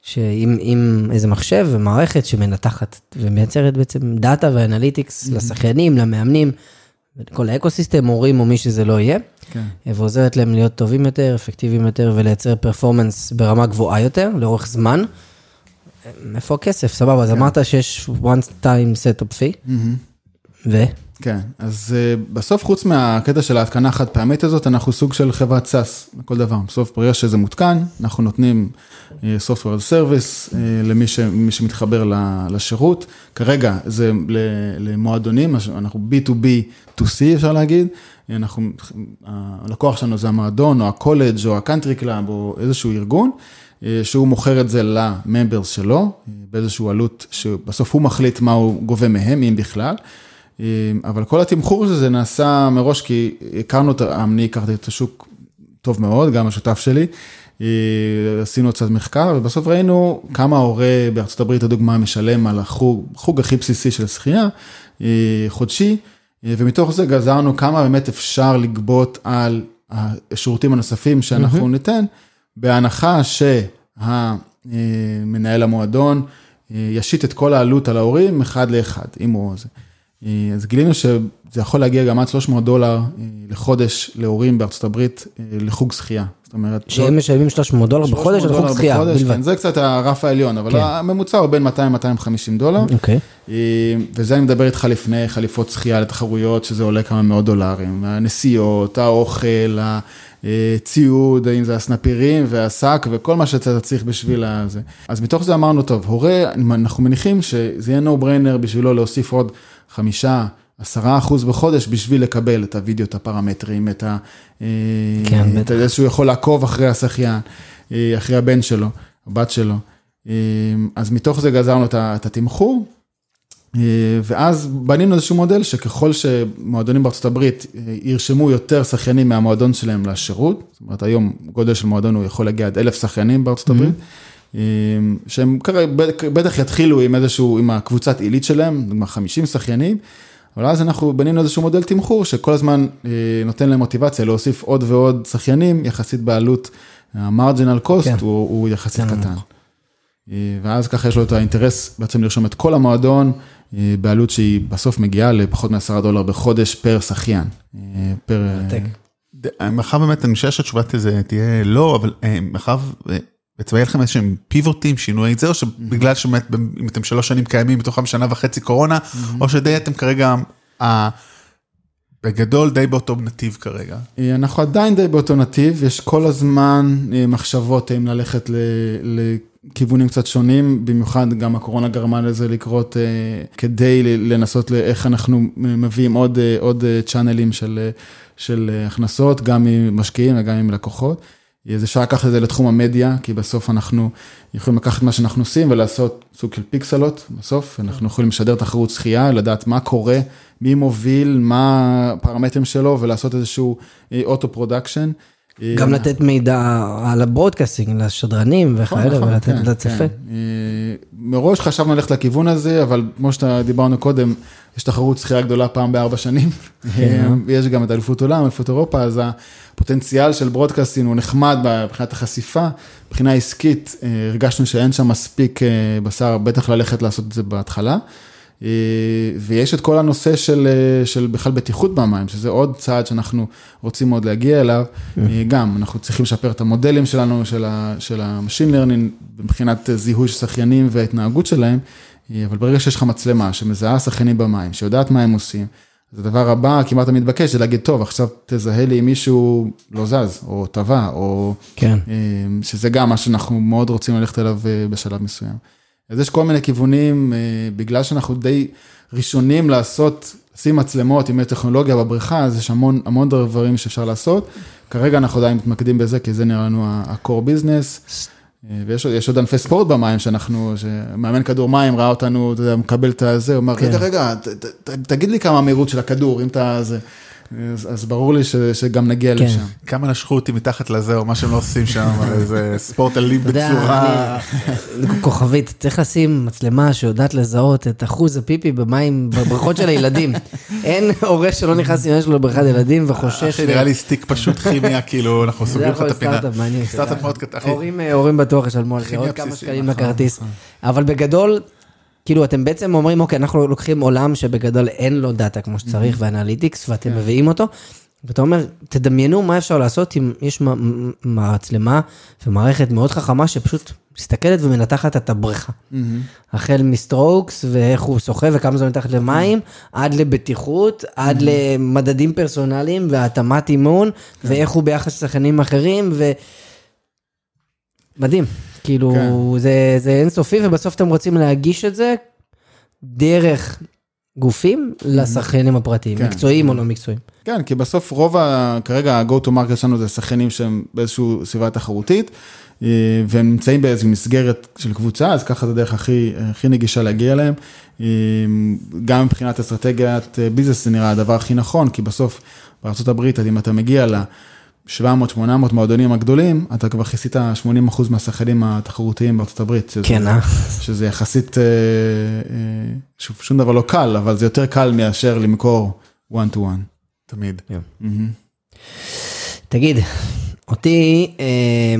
שעם איזה מחשב ומערכת שמנתחת ומייצרת בעצם דאטה ו analytics לשחיינים, למאמנים. כל ה ecosystem, מורים או מי שזה לא יהיה, כן. ועוזרת להם להיות טובים יותר, אפקטיביים יותר ולייצר performance ברמה גבוהה יותר, לאורך זמן. איפה הכסף? סבבה, כן. אז אמרת שיש one time setup fee, mm-hmm. ו? כן, אז אה, בסוף חוץ מהקטע של ההתקנה החד פעמית הזאת, אנחנו סוג של חברת SaaS לכל דבר. בסוף ברגע שזה מותקן, אנחנו נותנים אה, software service אה, למי ש, שמתחבר לשירות. כרגע זה למועדונים, אנחנו B2B to C אפשר להגיד. אנחנו, הלקוח שלנו זה המועדון או הקולג' או ה country club או איזשהו ארגון. שהוא מוכר את זה לממברס שלו, באיזושהי עלות שבסוף הוא מחליט מה הוא גובה מהם, אם בכלל. אבל כל התמחור של זה נעשה מראש, כי הכרנו, אני הכרתי את השוק טוב מאוד, גם השותף שלי. עשינו קצת מחקר, ובסוף ראינו כמה ההורה בארצות הברית, לדוגמה, משלם על החוג, החוג הכי בסיסי של שחייה, חודשי, ומתוך זה גזרנו כמה באמת אפשר לגבות על השירותים הנוספים שאנחנו mm-hmm. ניתן, בהנחה שהמנהל המועדון ישית את כל העלות על ההורים אחד לאחד, אם הוא זה. אה, אז גילינו שזה יכול להגיע גם עד 300 דולר אה, לחודש להורים בארצות הברית אה, לחוג שחייה. זאת אומרת... שהם משלמים 300 דולר בחודש על חוג שחייה בלבד. כן, זה קצת הרף העליון, אבל כן. הממוצע הוא בין 200-250 דולר. אוקיי. וזה אני מדבר איתך לפני חליפות שחייה לתחרויות, שזה עולה כמה מאות דולרים. הנסיעות, האוכל, הציוד, האם זה הסנפירים והשק וכל מה שאתה צריך בשביל זה. אז מתוך זה אמרנו, טוב, הורה, אנחנו מניחים שזה יהיה no brainer בשבילו להוסיף עוד חמישה, עשרה אחוז בחודש בשביל לקבל את הוידאו, את הפרמטרים, את ה... כן, את זה שהוא יכול לעקוב אחרי השחיין, אה, אחרי הבן שלו, הבת שלו. אה, אז מתוך זה גזרנו את התמחור, אה, ואז בנינו איזשהו מודל שככל שמועדונים בארצות הברית ירשמו יותר שחיינים מהמועדון שלהם לשירות, זאת אומרת היום גודל של מועדון הוא יכול להגיע עד אלף שחיינים בארצות הברית. Mm-hmm. שהם כרגע בטח יתחילו עם איזשהו, עם הקבוצת עילית שלהם, לדוגמה 50 שחיינים, אבל אז אנחנו בנינו איזשהו מודל תמחור שכל הזמן אה, נותן להם מוטיבציה להוסיף עוד ועוד שחיינים, יחסית בעלות, המרג'ינל קוסט כן. הוא, הוא יחסית כן. קטן. אה, ואז ככה יש לו את האינטרס בעצם לרשום את כל המועדון אה, בעלות שהיא בסוף מגיעה לפחות מ-10 דולר בחודש פר שחיין. פר... מאחר באמת אני חושב שהתשובה תהיה לא, אבל מאחר בעצם היה לכם איזשהם פיבוטים, שינויי זה, או שבגלל שבאמת אם אתם שלוש שנים קיימים, מתוכם שנה וחצי קורונה, או שדי אתם כרגע, בגדול די באותו נתיב כרגע. אה, אנחנו עדיין די באותו נתיב, יש כל הזמן אה, מחשבות אם ללכת לכיוונים קצת שונים, במיוחד גם הקורונה גרמה לזה לקרות כדי לנסות לאיך אנחנו מביאים עוד, עוד צ'אנלים של, של הכנסות, גם ממשקיעים וגם עם לקוחות. אז אפשר לקחת את זה לתחום המדיה, כי בסוף אנחנו יכולים לקחת מה שאנחנו עושים ולעשות סוג של פיקסלות, בסוף אנחנו יכולים לשדר תחרות שחייה, לדעת מה קורה, מי מוביל, מה הפרמטרים שלו ולעשות איזשהו אוטו אה, production. גם לתת מידע על ה broadcasting לשדרנים וכאלה, נכון, ולתת כן, לצפה. כן. אה, מראש חשבנו ללכת לכיוון הזה, אבל כמו שדיברנו קודם, יש תחרות שחייה גדולה פעם בארבע שנים. כן. אה, יש גם את אליפות עולם, אליפות אירופה, אז הפוטנציאל של broadcasting הוא נחמד מבחינת החשיפה. מבחינה עסקית, אה, הרגשנו שאין שם מספיק בשר, בטח ללכת לעשות את זה בהתחלה. אה, ויש את כל הנושא של, אה, של בכלל בטיחות במים, שזה עוד צעד שאנחנו רוצים מאוד להגיע אליו. אה, גם, אנחנו צריכים לשפר את המודלים שלנו, של ה-machine learning, מבחינת זיהוי של שחיינים וההתנהגות שלהם, אבל ברגע שיש לך מצלמה שמזהה שחיינים במים, שיודעת מה הם עושים, אז הדבר הבא כמעט המתבקש זה להגיד, טוב, עכשיו תזהה לי אם מישהו לא זז, או טבע, או... כן. שזה גם מה שאנחנו מאוד רוצים ללכת אליו בשלב מסוים. אז יש כל מיני כיוונים, אה, בגלל שאנחנו די ראשונים לעשות, לשים מצלמות עם טכנולוגיה בבריכה, אז יש המון, המון דברים שאפשר לעשות. כרגע אנחנו עדיין מתמקדים בזה, כי זה נראה לנו ה-core business. אה, ויש עוד ענפי ספורט במים שאנחנו, שמאמן כדור מים ראה אותנו, אתה יודע, מקבל את הזה, הוא אומר, רגע, כן. רגע, תגיד לי כמה המהירות של הכדור, אם אתה... אז, אז ברור לי ש, שגם נגיע כן. לשם. כמה נשכו אותי מתחת לזה, או מה שהם לא עושים שם, איזה ספורט אלים בצורה... כוכבית, צריך לשים מצלמה שיודעת לזהות את אחוז הפיפי במים, בבריכות של הילדים. אין הורה שלא נכנס עם שלו לבריכת ילדים וחושש... נראה לי סטיק פשוט כימיה, כאילו, אנחנו סוגרים לך את הפינה. זה יכול סטארט-אפ מעניין. סטארט-אפ מאוד קטן. הורים בטוח ישלמו על זה עוד כמה שקלים נכון, לכרטיס. נכון. אבל בגדול... כאילו, אתם בעצם אומרים, אוקיי, אנחנו לוקחים עולם שבגדול אין לו דאטה כמו שצריך mm-hmm. ו analytics, ואתם כן. מביאים אותו, ואתה אומר, תדמיינו מה אפשר לעשות אם יש מצלמה ומערכת מאוד חכמה שפשוט מסתכלת ומנתחת את הבריכה. Mm-hmm. החל מסטרוקס ואיך הוא שוחה וכמה זה מתחת למים, עד לבטיחות, עד mm-hmm. למדדים פרסונליים והתאמת אימון, כן. ואיך הוא ביחס לשחקנים אחרים, ו... מדהים. כאילו, כן. זה, זה אינסופי, ובסוף אתם רוצים להגיש את זה דרך גופים לשחיינים הפרטיים, כן. מקצועיים או לא מקצועיים. כן, כי בסוף רוב, ה... כרגע ה-go to market שלנו זה שחיינים שהם באיזושהי סביבה תחרותית, אה, והם נמצאים באיזו מסגרת של קבוצה, אז ככה זה הדרך הכי, הכי נגישה להגיע אליהם. אה, גם מבחינת אסטרטגיית אה, ביזנס זה נראה הדבר הכי נכון, כי בסוף בארה"ב, אם אתה מגיע ל... 700-800 מועדונים הגדולים, אתה כבר כיסית 80% מהשחקנים התחרותיים בארצות הברית. שזה, כן, אה? שזה יחסית, אה, אה, שוב, שום דבר לא קל, אבל זה יותר קל מאשר למכור one to one. תמיד. Yeah. Mm-hmm. תגיד, אותי אה,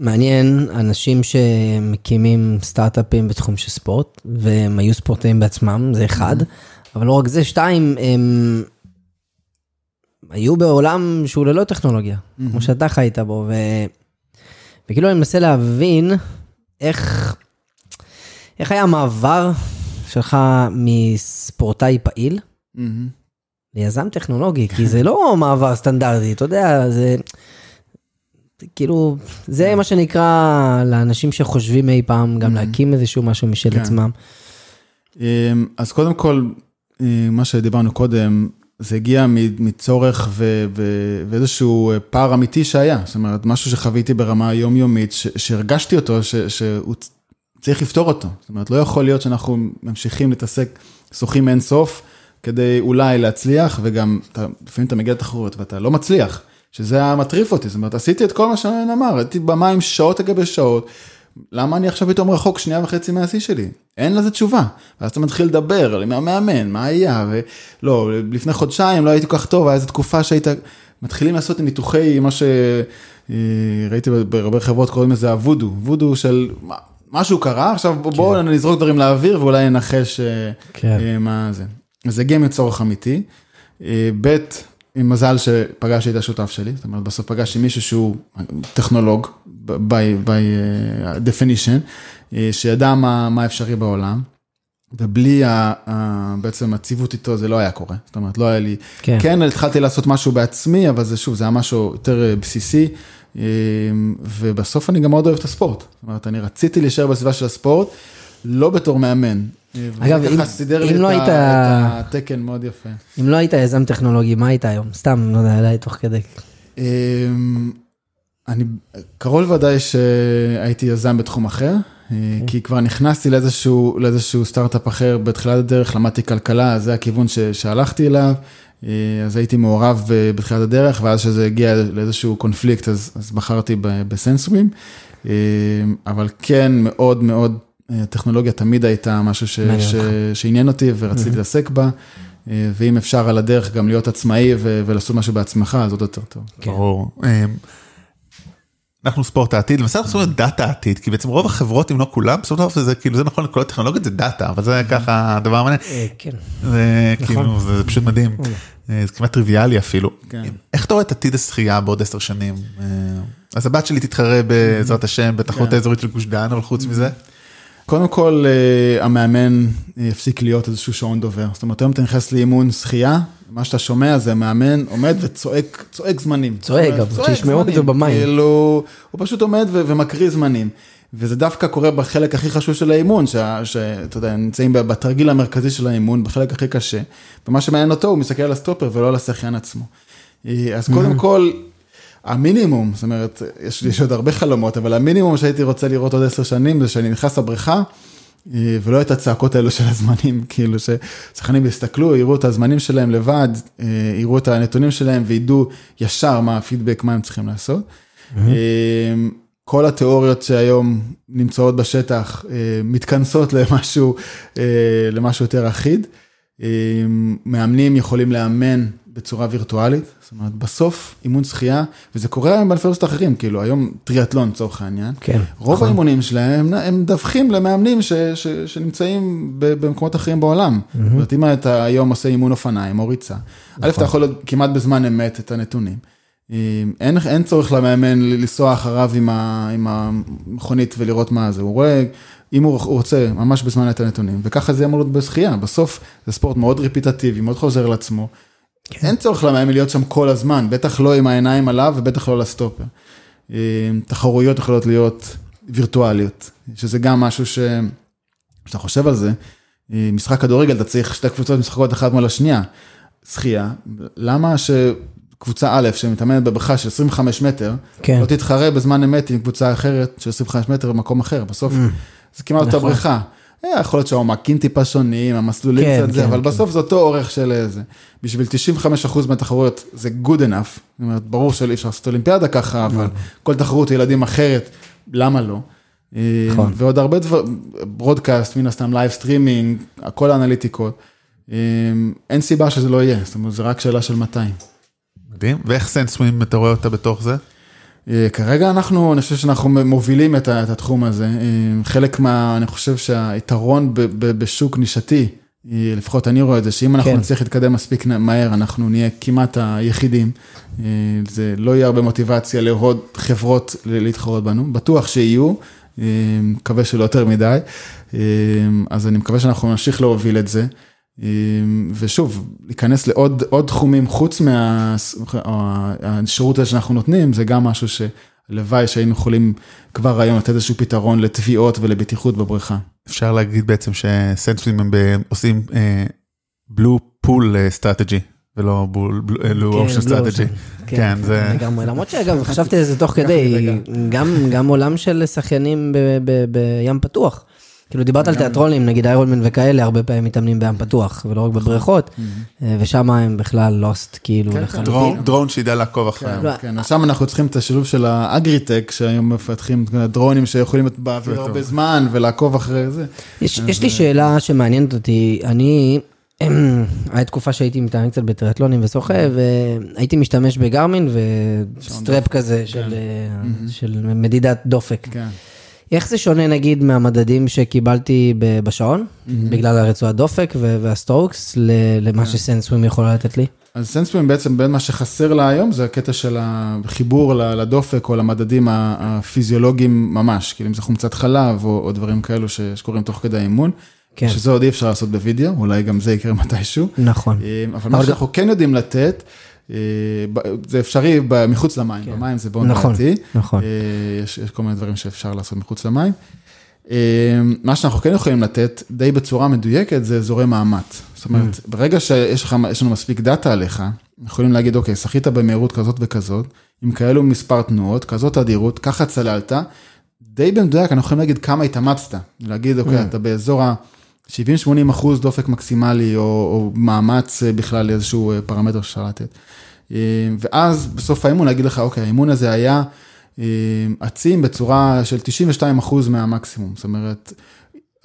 מעניין אנשים שמקימים סטארט-אפים בתחום של ספורט, והם היו ספורטאים בעצמם, זה אחד, mm-hmm. אבל לא רק זה, שתיים, הם... היו בעולם שהוא ללא טכנולוגיה, mm-hmm. כמו שאתה חיית בו, ו... וכאילו אני מנסה להבין איך, איך היה המעבר שלך מספורטאי פעיל mm-hmm. ליזם טכנולוגי, כי זה לא מעבר סטנדרטי, אתה יודע, זה... כאילו, זה מה שנקרא לאנשים שחושבים אי פעם גם להקים איזשהו משהו משל כן. עצמם. אמ, אז קודם כל, אה, מה שדיברנו קודם, זה הגיע מצורך ואיזשהו פער אמיתי שהיה, זאת אומרת, משהו שחוויתי ברמה יומיומית, שהרגשתי אותו, שהוא צריך לפתור אותו. זאת אומרת, לא יכול להיות שאנחנו ממשיכים להתעסק, שוחים אין סוף, כדי אולי להצליח, וגם אתה, לפעמים אתה מגיע לתחרות ואתה לא מצליח, שזה היה מטריף אותי, זאת אומרת, עשיתי את כל מה שאני אמר, הייתי במים שעות לגבי שעות. למה אני עכשיו פתאום רחוק שנייה וחצי מהשיא שלי? אין לזה תשובה. ואז אתה מתחיל לדבר עם המאמן, מה היה, ולא, לפני חודשיים לא הייתי כל כך טוב, היה איזו תקופה שהיית, מתחילים לעשות ניתוחי, מה שראיתי בהרבה חברות קוראים לזה הוודו, וודו של משהו קרה, עכשיו בואו כן. נזרוק דברים לאוויר ואולי ננחש אה, כן. אה, מה זה. אז זה הגיע מצורך אמיתי. אה, ב', עם מזל שפגשתי את השותף שלי, זאת אומרת, בסוף פגשתי מישהו שהוא טכנולוג, by, by uh, definition, uh, שידע מה, מה אפשרי בעולם. ובלי ה, ה, בעצם הציוות איתו זה לא היה קורה. זאת אומרת, לא היה לי... כן. כן, התחלתי לעשות משהו בעצמי, אבל זה שוב, זה היה משהו יותר אה, בסיסי, אה, ובסוף אני גם מאוד אוהב את הספורט. זאת אומרת, אני רציתי להישאר בסביבה של הספורט, לא בתור מאמן. אגב, אם- סידר אם לי לא את, היית- את התקן מאוד יפה. אם לא היית יזם טכנולוגי, מה היית היום? סתם, לא יודע, אולי תוך כדי. אמ, אני קרוב לוודאי שהייתי יזם בתחום אחר, אה, כי כבר נכנסתי לאיזשהו, לאיזשהו סטארט-אפ אחר בתחילת הדרך, למדתי כלכלה, זה הכיוון ש, שהלכתי אליו, אה, אז הייתי מעורב ב- בתחילת הדרך, ואז שזה הגיע לאיזשהו קונפליקט, אז, אז בחרתי ב- ב Senswim, אה, אבל כן, מאוד מאוד, אה, הטכנולוגיה תמיד הייתה משהו ש, ש. שעניין אותי ורציתי להתעסק בה. אה, ואם אפשר על הדרך גם להיות עצמאי ו- ולעשות משהו בעצמך, אז עוד יותר טוב. ברור. אנחנו ספורט העתיד, למעשה אנחנו עושים דאטה העתיד, כי בעצם רוב החברות, אם לא כולם, בסופו של דבר זה כאילו, זה נכון לכל הטכנולוגיות, זה דאטה, אבל זה ככה הדבר המעניין. אה, כן. זה כאילו, זה זה פשוט מדהים. אה, זה כמעט טריוויאלי אפילו. כן. איך אתה רואה את עתיד השחייה בעוד עשר שנים? אה, אז הבת שלי תתחרה בעזרת השם בתחרות כן. האזורית של גוש דן, אבל חוץ מזה, קודם כל, אה, המאמן אה, יפסיק להיות איזשהו שעון דובר. זאת אומרת, היום אתה נכנס לאימון שחייה, מה שאתה שומע זה מאמן עומד וצועק, צועק זמנים. צועק, אבל שישמעו את זה. במים. כאילו, הוא פשוט עומד ומקריא זמנים. וזה דווקא קורה בחלק הכי חשוב של האימון, שאתה יודע, נמצאים בתרגיל המרכזי של האימון, בחלק הכי קשה, ומה שמעניין אותו, הוא מסתכל על הסטופר ולא על השחיין עצמו. אה, אז קודם כל, המינימום, זאת אומרת, יש לי יש עוד הרבה חלומות, אבל המינימום שהייתי רוצה לראות עוד עשר שנים, זה שאני נכנס לבריכה, אה, ולא את הצעקות האלו של הזמנים, כאילו ששחקנים יסתכלו, יראו את הזמנים שלהם לבד, אה, יראו את הנתונים שלהם וידעו ישר מה הפידבק, מה הם צריכים לעשות. אה, כל התיאוריות שהיום נמצאות בשטח מתכנסות למשהו, למשהו יותר אחיד. אה, מאמנים יכולים לאמן בצורה וירטואלית, זאת אומרת, בסוף אימון שחייה, וזה קורה היום באלפי אוניברסיטות אחרים, כאילו היום טריאטלון לצורך העניין, כן, רוב נכון. האימונים שלהם, הם- מדווחים למאמנים ש, ש, שנמצאים במקומות אחרים בעולם. זאת אומרת, אם אתה היום עושה אימון אופניים או ריצה, א', אתה יכול לראות כמעט בזמן אמת את הנתונים. אה, אין, אין צורך למאמן לנסוע אחריו עם, ה, עם המכונית ולראות מה זה, הוא רואה, אם הוא רוצה, ממש בזמן את הנתונים, וככה זה אמור להיות בשחייה, בסוף זה ספורט מאוד רפיטטיבי, מאוד חוזר לעצמו. אין צורך למאמן להיות שם כל הזמן, בטח לא עם העיניים עליו ובטח לא לסטופר. אה, תחרויות יכולות להיות וירטואליות, שזה גם משהו ש... כשאתה חושב על זה, אה, משחק כדורגל, אתה צריך שתי קבוצות משחקות אחת מול השנייה. שחייה, למה שקבוצה א' שמתאמנת בבריכה של 25 מטר, כן. לא תתחרה בזמן אמת עם קבוצה אחרת של 25 מטר במקום אחר, בסוף זה כמעט אותה נכון. בריכה. אה, יכול להיות שהעומקים טיפה שונים, המסלולים כן, קצת זה, כן, אבל כן. בסוף זה אותו אורך של איזה. בשביל 95% מהתחרויות זה good enough, זאת אומרת, ברור שאי אפשר לעשות אולימפיאדה ככה, אבל כל תחרות ילדים אחרת, למה לא? אה, נכון. ועוד הרבה דברים, broadcast, מן הסתם live streaming, כל האנליטיקות. אה, אין סיבה שזה לא יהיה, זאת אומרת, זה רק שאלה של מתי. מדהים. ואיך סנסווים, אתה רואה אותה בתוך זה? אה, כרגע אנחנו, אני חושב שאנחנו מובילים את התחום הזה. אה, חלק מה, אני חושב שהיתרון ב- ב- בשוק נישתי, אה, לפחות אני רואה את זה, שאם אנחנו כן. נצליח להתקדם מספיק מהר, אנחנו נהיה כמעט היחידים. זה לא יהיה הרבה מוטיבציה לעוד חברות להתחרות בנו, בטוח שיהיו, מקווה שלא יותר מדי. אז אני מקווה שאנחנו נמשיך להוביל את זה. אה, ושוב, להיכנס לעוד עוד תחומים חוץ מהשירות הזה שאנחנו נותנים, זה גם משהו שהלוואי שהיינו יכולים כבר היום לתת איזשהו פתרון לטביעות ולבטיחות בבריכה. אפשר להגיד בעצם ש Senswim הם ב- עושים blue pool strategy, ולא blue ocean כן, strategy. כן, זה... לגמרי, למרות שאגב, חשבתי על זה תוך כדי, גם, גם עולם של שחיינים ב- ב- בים פתוח. כאילו דיברת על תיאטרונים, נגיד איירולמן וכאלה, הרבה פעמים מתאמנים בים פתוח, ולא רק בבריכות, אה, ושם הם בכלל לוסט, כאילו, לחלוטין. דרון- שידע לעקוב אחריהם. לא. כן, אז שם אנחנו צריכים את השילוב של האגריטק, שהיום מפתחים דרונים שיכולים להיות באוויר. הרבה זמן ולעקוב אחרי זה. יש, יש לי שאלה שמעניינת אותי, אני, הייתה תקופה שהייתי מתאמן קצת בטריאטלונים ושוחה, והייתי משתמש בגרמין וסטרפ כזה של, אה, של מדידת דופק. כן. איך זה שונה נגיד מהמדדים שקיבלתי בשעון, בגלל הרצועת דופק וה strokes, למה ש Senswim יכולה לתת לי? אז Senswim בעצם בין מה שחסר לה היום זה הקטע של החיבור לדופק או למדדים הפיזיולוגיים ממש, כאילו אם זה חומצת חלב או, או דברים כאלו שקורים תוך כדי האימון. כן. שזה עוד אי אפשר לעשות בווידאו, אולי גם זה יקרה מתישהו. נכון. אה, אבל מה שאנחנו כן יודעים לתת, זה אפשרי מחוץ למים, במים זה בון נכון, בעייתי. נכון. אה, יש יש כל מיני דברים שאפשר לעשות מחוץ למים. אה, מה שאנחנו כן יכולים לתת, די בצורה מדויקת, זה אזורי מאמץ. זאת אומרת, ברגע שיש לך, יש לנו מספיק דאטה עליך, יכולים להגיד, אוקיי, שחית במהירות כזאת וכזאת, עם כאלו מספר תנועות, כזאת תדירות, ככה צללת, די במדויק, אנחנו יכולים להגיד כמה התאמצת. להגיד, אוקיי, אתה באזור ה... 70-80 אחוז דופק מקסימלי, או, או מאמץ אה, בכלל לאיזשהו אה, פרמטר שאפשר לתת. אה, ואז בסוף האימון להגיד לך, אוקיי, האימון הזה היה עצים בצורה של 92 אחוז מהמקסימום. זאת אומרת,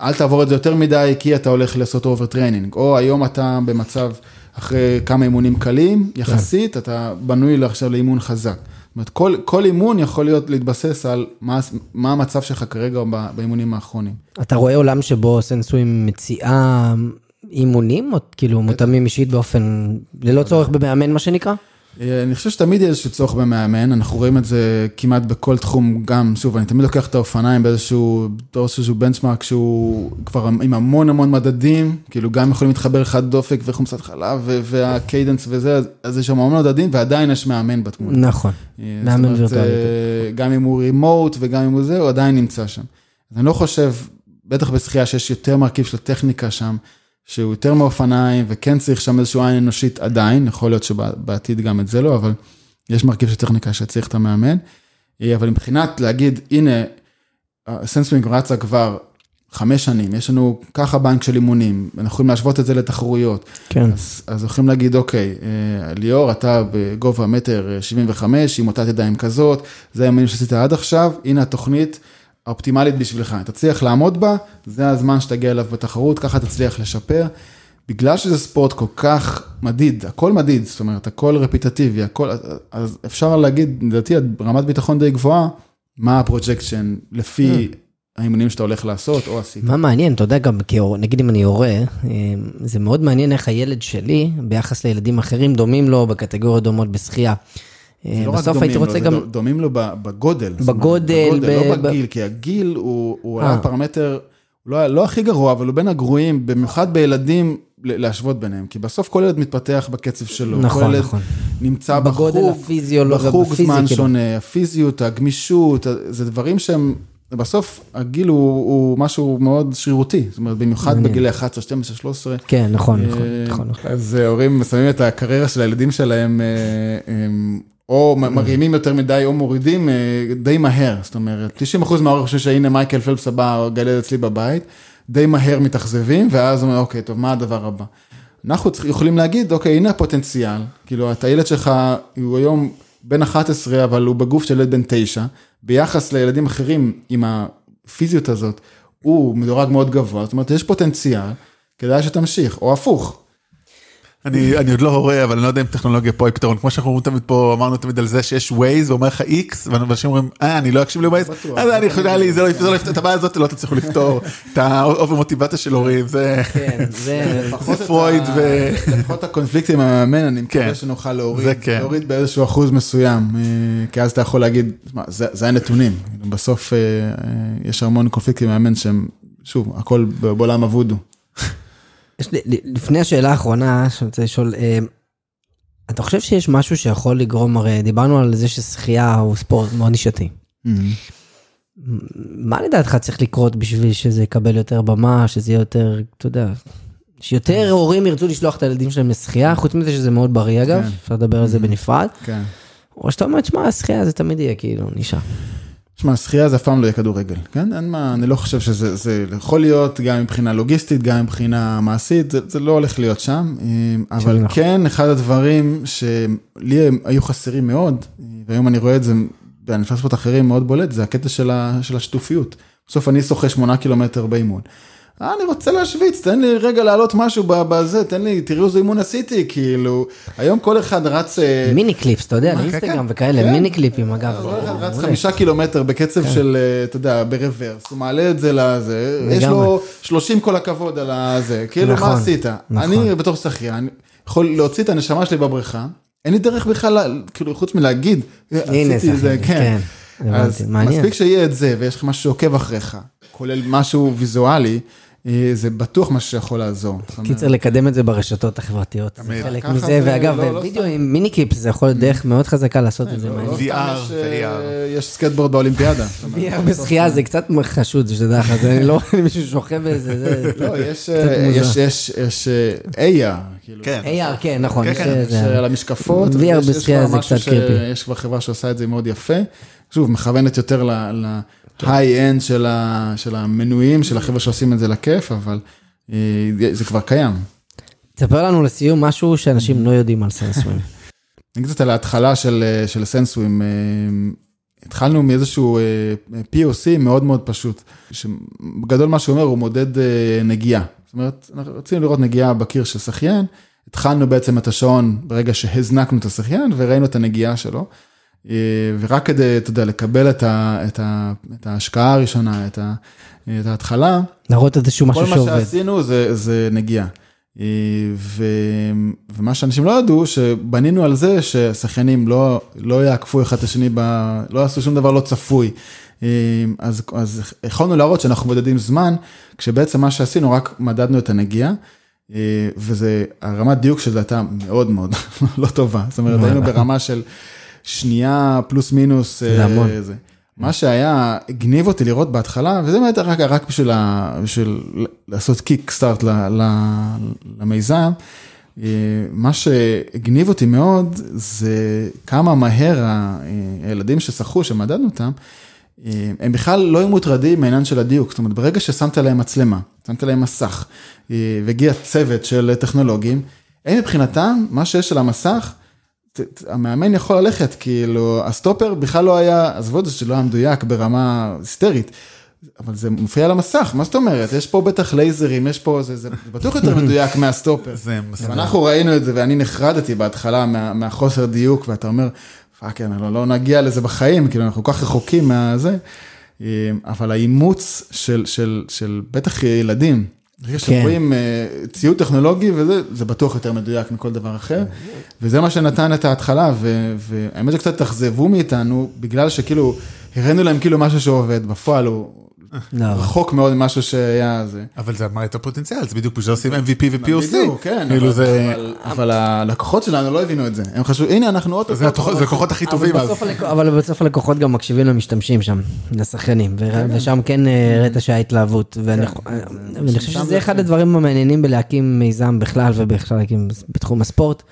אל תעבור את זה יותר מדי, כי אתה הולך לעשות overtraining. או היום אתה במצב, אחרי כמה אימונים קלים, יחסית, אתה בנוי עכשיו לאימון חזק. אומרת, כל, כל אימון יכול להיות להתבסס על מה, מה המצב שלך כרגע באימונים האחרונים. אתה רואה עולם שבו Senswim מציעה אימונים, או כאילו מותאמים אישית באופן, ללא צורך במאמן מה שנקרא? אה, אני חושב שתמיד יש איזשהו צורך במאמן, אנחנו רואים את זה כמעט בכל תחום, גם, שוב, אני תמיד לוקח את האופניים באיזשהו, בתור איזשהו בנצ'מארק שהוא כבר עם המון המון מדדים, כאילו גם יכולים להתחבר אחד דופק וחומצת חלב והקיידנס וזה, אז- יש שם המון מדדים ועדיין יש מאמן בתמונה. נכון, אה, מאמן וירטואלי. אה, גם אם הוא רימוט וגם אם הוא זה, הוא עדיין נמצא שם. אז אני לא חושב, בטח בשחייה שיש יותר מרכיב של טכניקה שם, שהוא יותר מאופניים, וכן צריך שם איזשהו עין אנושית עדיין, יכול להיות שבעתיד גם את זה לא, אבל יש מרכיב של טכניקה שצריך את המאמן. אה, אבל מבחינת להגיד, הנה, Senswim רצה כבר חמש שנים, יש לנו ככה בנק של אימונים, אנחנו יכולים להשוות את זה לתחרויות. כן. אז, אז יכולים להגיד, אוקיי, אה, ליאור, אתה בגובה מטר אה, 75, עם מוטת ידיים כזאת, זה הימים שעשית עד עכשיו, הנה התוכנית האופטימלית בשבילך. תצליח לעמוד בה, זה הזמן שתגיע אליו בתחרות, ככה תצליח לשפר. בגלל שזה ספורט כל כך מדיד, הכל מדיד, זאת אומרת, הכל רפיטטיבי, הכל, אז אפשר להגיד, לדעתי, ברמת ביטחון די גבוהה, מה ה projection לפי האימונים שאתה הולך לעשות או עשית. מה מעניין, אתה יודע, גם כהורה, נגיד אם אני הורה, אה, זה מאוד מעניין איך הילד שלי, ביחס לילדים אחרים, דומים לו בקטגוריות דומות בשחייה. אה, לא בסוף הייתי לו, רוצה גם... דו- דומים לו בגודל. בגודל, בגודל, ב- לא ב- בגיל, כי הגיל הוא הוא אה. היה פרמטר, לא לא הכי גרוע, אבל הוא בין הגרועים, במיוחד בילדים, להשוות ביניהם. כי בסוף כל ילד מתפתח בקצב שלו. נכון, כל ילד נכון. נמצא בגודל בחוג, הפיזיולוגי, בחוג בפיזי, זמן כאילו. שונה, הפיזיות, הגמישות, זה דברים שהם... בסוף הגיל הוא, הוא משהו מאוד שרירותי, זאת אומרת, במיוחד. בגילי 11, 12, 13. כן, נכון, נכון, אה, נכון. נכון. אז הורים שמים את הקריירה של הילדים שלהם, הם או. מרימים יותר מדי או מורידים אה, די מהר, זאת אומרת, 90% מההורים חושבים שהנה מייקל פלפס הבא גדל אצלי בבית, די מהר מתאכזבים, ואז אומרים, אוקיי, טוב, מה הדבר הבא? אנחנו יכולים להגיד, אוקיי, הנה הפוטנציאל, כאילו, את הילד שלך, הוא היום בן 11, אבל הוא בגוף של ילד בן 9, ביחס לילדים אחרים עם הפיזיות הזאת, הוא מדורג מאוד גבוה, זאת אומרת, יש פוטנציאל, כדאי שתמשיך, או הפוך. אני, אני עוד לא הורה, אבל אני לא יודע אם טכנולוגיה פה היא פתרון. כמו שאנחנו אומרים תמיד פה, אמרנו תמיד על זה שיש Waze, ואומר לך איקס, ואנשים אומרים, אה, אני לא אקשיב ל Waze. אז אני חושב לי, זה לא יפתור, את הבעיה הזאת לא תצליחו לפתור, את ה over מוטיבציה של הורים, זה... כן, פרויד ו- לפחות הקונפליקט עם המאמן, אני כן. מקווה שנוכל להוריד, כן. להוריד באיזשהו אחוז מסוים, אה, כי אז אתה יכול להגיד, "שמע, זה הנתונים, בסוף אה, אה, יש המון קונפליקטים עם המאמן שהם, שוב, הכל בעולם הוודו. יש לי- לפני השאלה האחרונה שאני רוצה לשאול, אה, אתה חושב שיש משהו שיכול לגרום, הרי דיברנו על זה ששחייה הוא ספורט מאוד נישתי. מה לדעתך צריך לקרות בשביל שזה יקבל יותר במה, שזה יהיה יותר, אתה יודע, שיותר הורים ירצו לשלוח את הילדים שלהם לשחייה, חוץ מזה שזה מאוד בריא אגב, כן. אפשר לדבר על זה בנפרד, כן. או שאתה אומר, תשמע, השחייה זה תמיד יהיה כאילו נישה. תשמע, שחייה זה אף פעם לא יהיה כדורגל, כן? אין מה, אני לא חושב שזה, זה יכול להיות גם מבחינה לוגיסטית, גם מבחינה מעשית, זה, זה לא הולך להיות שם, אה, אבל. כן, אחד הדברים שלי היו חסרים מאוד, והיום אני רואה את זה בענפי ספורט אחרים מאוד בולט, זה הקטע של, ה, של השיתופיות. בסוף אני שוחה שמונה קילומטר באימון. אה, אני רוצה להשוויץ, תן לי רגע להעלות משהו בזה, תן לי, תראו איזה אימון עשיתי, כאילו, היום כל אחד רץ... אה, מיני קליפס, אתה יודע, לאינסטגרם וכאלה, כן. מיני קליפים אגב. כל אחד רץ. חמישה קילומטר בקצב של, אה, אתה יודע, ברוורס, הוא מעלה את זה לזה, יש. לו 30 כל הכבוד על הזה, כאילו נכון, מה עשית? נכון. אני בתור שחיין, יכול להוציא את הנשמה שלי בבריכה, אין לי דרך בכלל, כאילו חוץ מלהגיד, "אה, עשיתי את זה, כן. כן, אז. מספיק שיהיה את זה ויש לך משהו שעוקב אחריך, כולל משהו ויזואלי, זה בטוח משהו שיכול לעזור. קיצר, לקדם את זה ברשתות החברתיות. זה. חלק מזה, זה ואגב, לא- לא וידאו עם mini clips, זה יכול להיות דרך מאוד חזקה לעשות את זה. לא- מעניין. לא סתם VR יש, אה, ו-AR. יש סקייטבורד באולימפיאדה. VR בשחייה זה קצת חשוד, שתדע לך, זה לא מישהו שוכב באיזה, זה... לא, יש, קצת אה, מוזר. יש, יש, יש אה, AR, כאילו. כן. AR, כן, נכון. כן, יש כן, יש על המשקפות, VR יש בשחייה כבר זה קצת קריפי. שיש כבר חברה שעושה את זה מאוד יפה. שוב, מכוונת יותר ל-high-end של המנויים, של החבר'ה שעושים את זה לכיף, אבל אה, זה כבר קיים. תספר לנו לסיום משהו שאנשים לא יודעים על סנסורים. אני קצת על ההתחלה של, אה, של סנסורים. אה, התחלנו מאיזשהו אה, POC מאוד מאוד פשוט. בגדול מה שהוא אומר, הוא מודד אה, נגיעה. זאת אומרת, אנחנו רצינו לראות נגיעה בקיר של שחיין, התחלנו בעצם את השעון ברגע שהזנקנו את השחיין וראינו את הנגיעה שלו. אה, ורק כדי, אתה יודע, לקבל את, ה, את, ה, את ההשקעה הראשונה, את, ה, את ההתחלה, להראות איזשהו משהו כל מה שעובד. שעשינו זה, זה נגיעה. אה, ו, ומה שאנשים לא ידעו, שבנינו על זה ששחיינים לא, לא יעקפו אחד את השני, ב, לא יעשו שום דבר לא צפוי. אה, אז, אז יכולנו להראות שאנחנו מודדים זמן, כשבעצם מה שעשינו, רק מדדנו את הנגיעה. אה, וזה, הרמת דיוק של זה הייתה מאוד מאוד לא טובה. זאת אומרת, היינו ברמה של שנייה פלוס מינוס. זה אה, המון. זה. מה שהיה, הגניב אותי לראות בהתחלה, וזה באמת רק, רק בשביל, ה, בשביל לעשות קיק סטארט ל, ל, למיזם, אה, מה שהגניב אותי מאוד, זה כמה מהר אה, הילדים ששחו, שמדדנו אותם, אה, הם בכלל לא היו מוטרדים מהעניין של הדיוק, זאת אומרת, ברגע ששמת להם מצלמה, שמת להם מסך, והגיע צוות של טכנולוגים, הם מבחינתם, מה שיש על המסך, המאמן יכול ללכת, כאילו, הסטופר בכלל לא היה, עזבו את זה שלא היה מדויק ברמה היסטרית, אבל זה מופיע על המסך, מה זאת אומרת? יש פה בטח לייזרים, יש פה, זה, זה, בטוח יותר מדויק מהסטופר. זה מסכים. אנחנו ראינו את זה ואני נחרדתי בהתחלה מה, מהחוסר דיוק, ואתה אומר, fuck, לא, לא נגיע לזה בחיים, כאילו אנחנו כל כך רחוקים מהזה, אה, אבל האימוץ של, של, של בטח ילדים, ברגע שרואים אה, ציוד טכנולוגי וזה, זה בטוח יותר מדויק מכל דבר אחר, וזה מה שנתן את ההתחלה, והאמת שקצת התאכזבו מאיתנו, בגלל שכאילו, הראינו להם כאילו משהו שעובד, בפועל הוא רחוק מאוד ממשהו שהיה זה. אבל זה מראה את הפוטנציאל, זה בדיוק בשביל עושים MVP ו-POC. בדיוק, כן, כאילו אבל- זה... אבל- אבל הלקוחות שלנו לא הבינו את זה, הם חשבו, הנה אנחנו עוד... זה הכוחות הכי טובים אבל אז. אבל בסוף הלקוחות גם מקשיבים למשתמשים שם, לשחיינים, ו- ושם כן אה, הראית שהיה התלהבות, ואני ואני חושב שם שזה זה אחד כן. הדברים המעניינים בלהקים מיזם בכלל ובכלל להקים בתחום הספורט.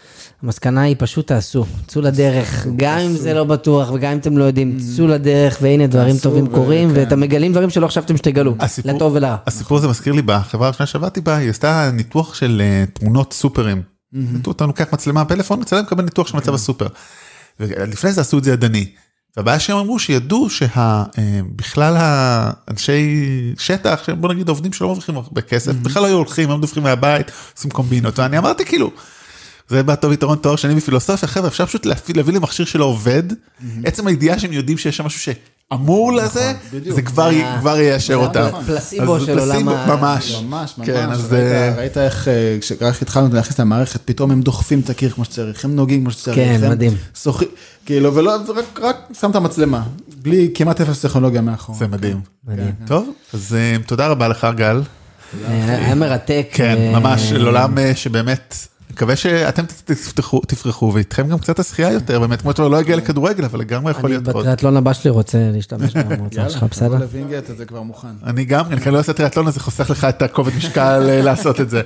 המסקנה היא פשוט תעשו, צאו לדרך, גם אם זה לא בטוח וגם אם אתם לא יודעים, צאו לדרך והנה דברים טובים קורים כן. ואתם מגלים דברים שלא חשבתם שתגלו, לטוב ולרע. הסיפור הזה מזכיר לי בחברה הראשונה שעבדתי בה, היא עשתה ניתוח של אה, תמונות סופרים. אתה לוקח מצלמה פלאפון, מצלם מקבל ניתוח של מצב הסופר. ולפני זה עשו את זה ידני. והבעיה שהם אמרו שידעו שבכלל האנשי שטח, שבוא נגיד עובדים שלא מרוויחים הרבה כסף, בכלל לא היו הולכים, היו מדווחים מהבית, עושים קומבינות, ואני אמרתי כאילו, זה בא טוב יתרון תואר שני בפילוסופיה, חבר'ה, אפשר פשוט להביא, להביא לי מכשיר שלא עובד, עצם הידיעה שהם יודעים שיש שם משהו שאמור לזה, בדיוק. זה כבר אה, כבר יישר זה אותם. זה של עולם פלסיבו, ה- ממש. ממש, ממש, כן, אז ראית, אה, ראית איך, אה, כשרק התחלנו להכניס את המערכת, פתאום הם דוחפים את הקיר כמו שצריך, הם נוגעים כמו שצריך. כן, הם מדהים. כאילו, ולא, רק, רק שם את המצלמה, בלי כמעט אפס טכנולוגיה מאחור. זה מדהים. מדהים. טוב, אז תודה רבה לך גל. היה מרתק. כן, ממש, לעולם שבאמת, מקווה שאתם תפתחו, תפרחו, ואיתכם גם קצת השחייה יותר, באמת, כמו שאתה לא הגיע לכדורגל, אבל לגמרי יכול אני להיות עוד. בטריאטלון הבא שלי רוצה להשתמש במוצר שלך, בסדר? יאללה, לווינגייט, זה כבר מוכן. אני גם, אני לא אעשה טריאטלון, אז זה חוסך לך את הכובד משקל אה, לעשות את זה.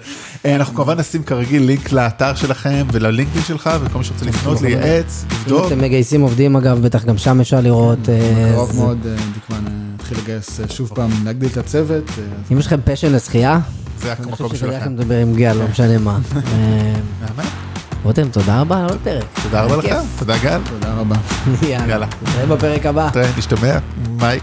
אה, אנחנו כמובן נשים כרגיל לינק לאתר שלכם וללינקדאין שלך, וכל מי שרוצה לפנות, לייעץ, אם לבדוק. אתם מגייסים עובדים אגב, בטח גם שם אפשר לראות. מאוד, אה, דיקמן אה, התחיל לגייס שוב פעם, להגדיל את הצוות. אם יש לכם פשן לשחייה, זה אני המקום חושב שכדאי לכם שלכם. לדבר עם גל, לא משנה מה. אה. רותם, תודה רבה על עוד פרק. תודה רבה לך, כיף. תודה גל. תודה רבה. יאללה. נתראה בפרק הבא. תראה, נשתמע, ביי.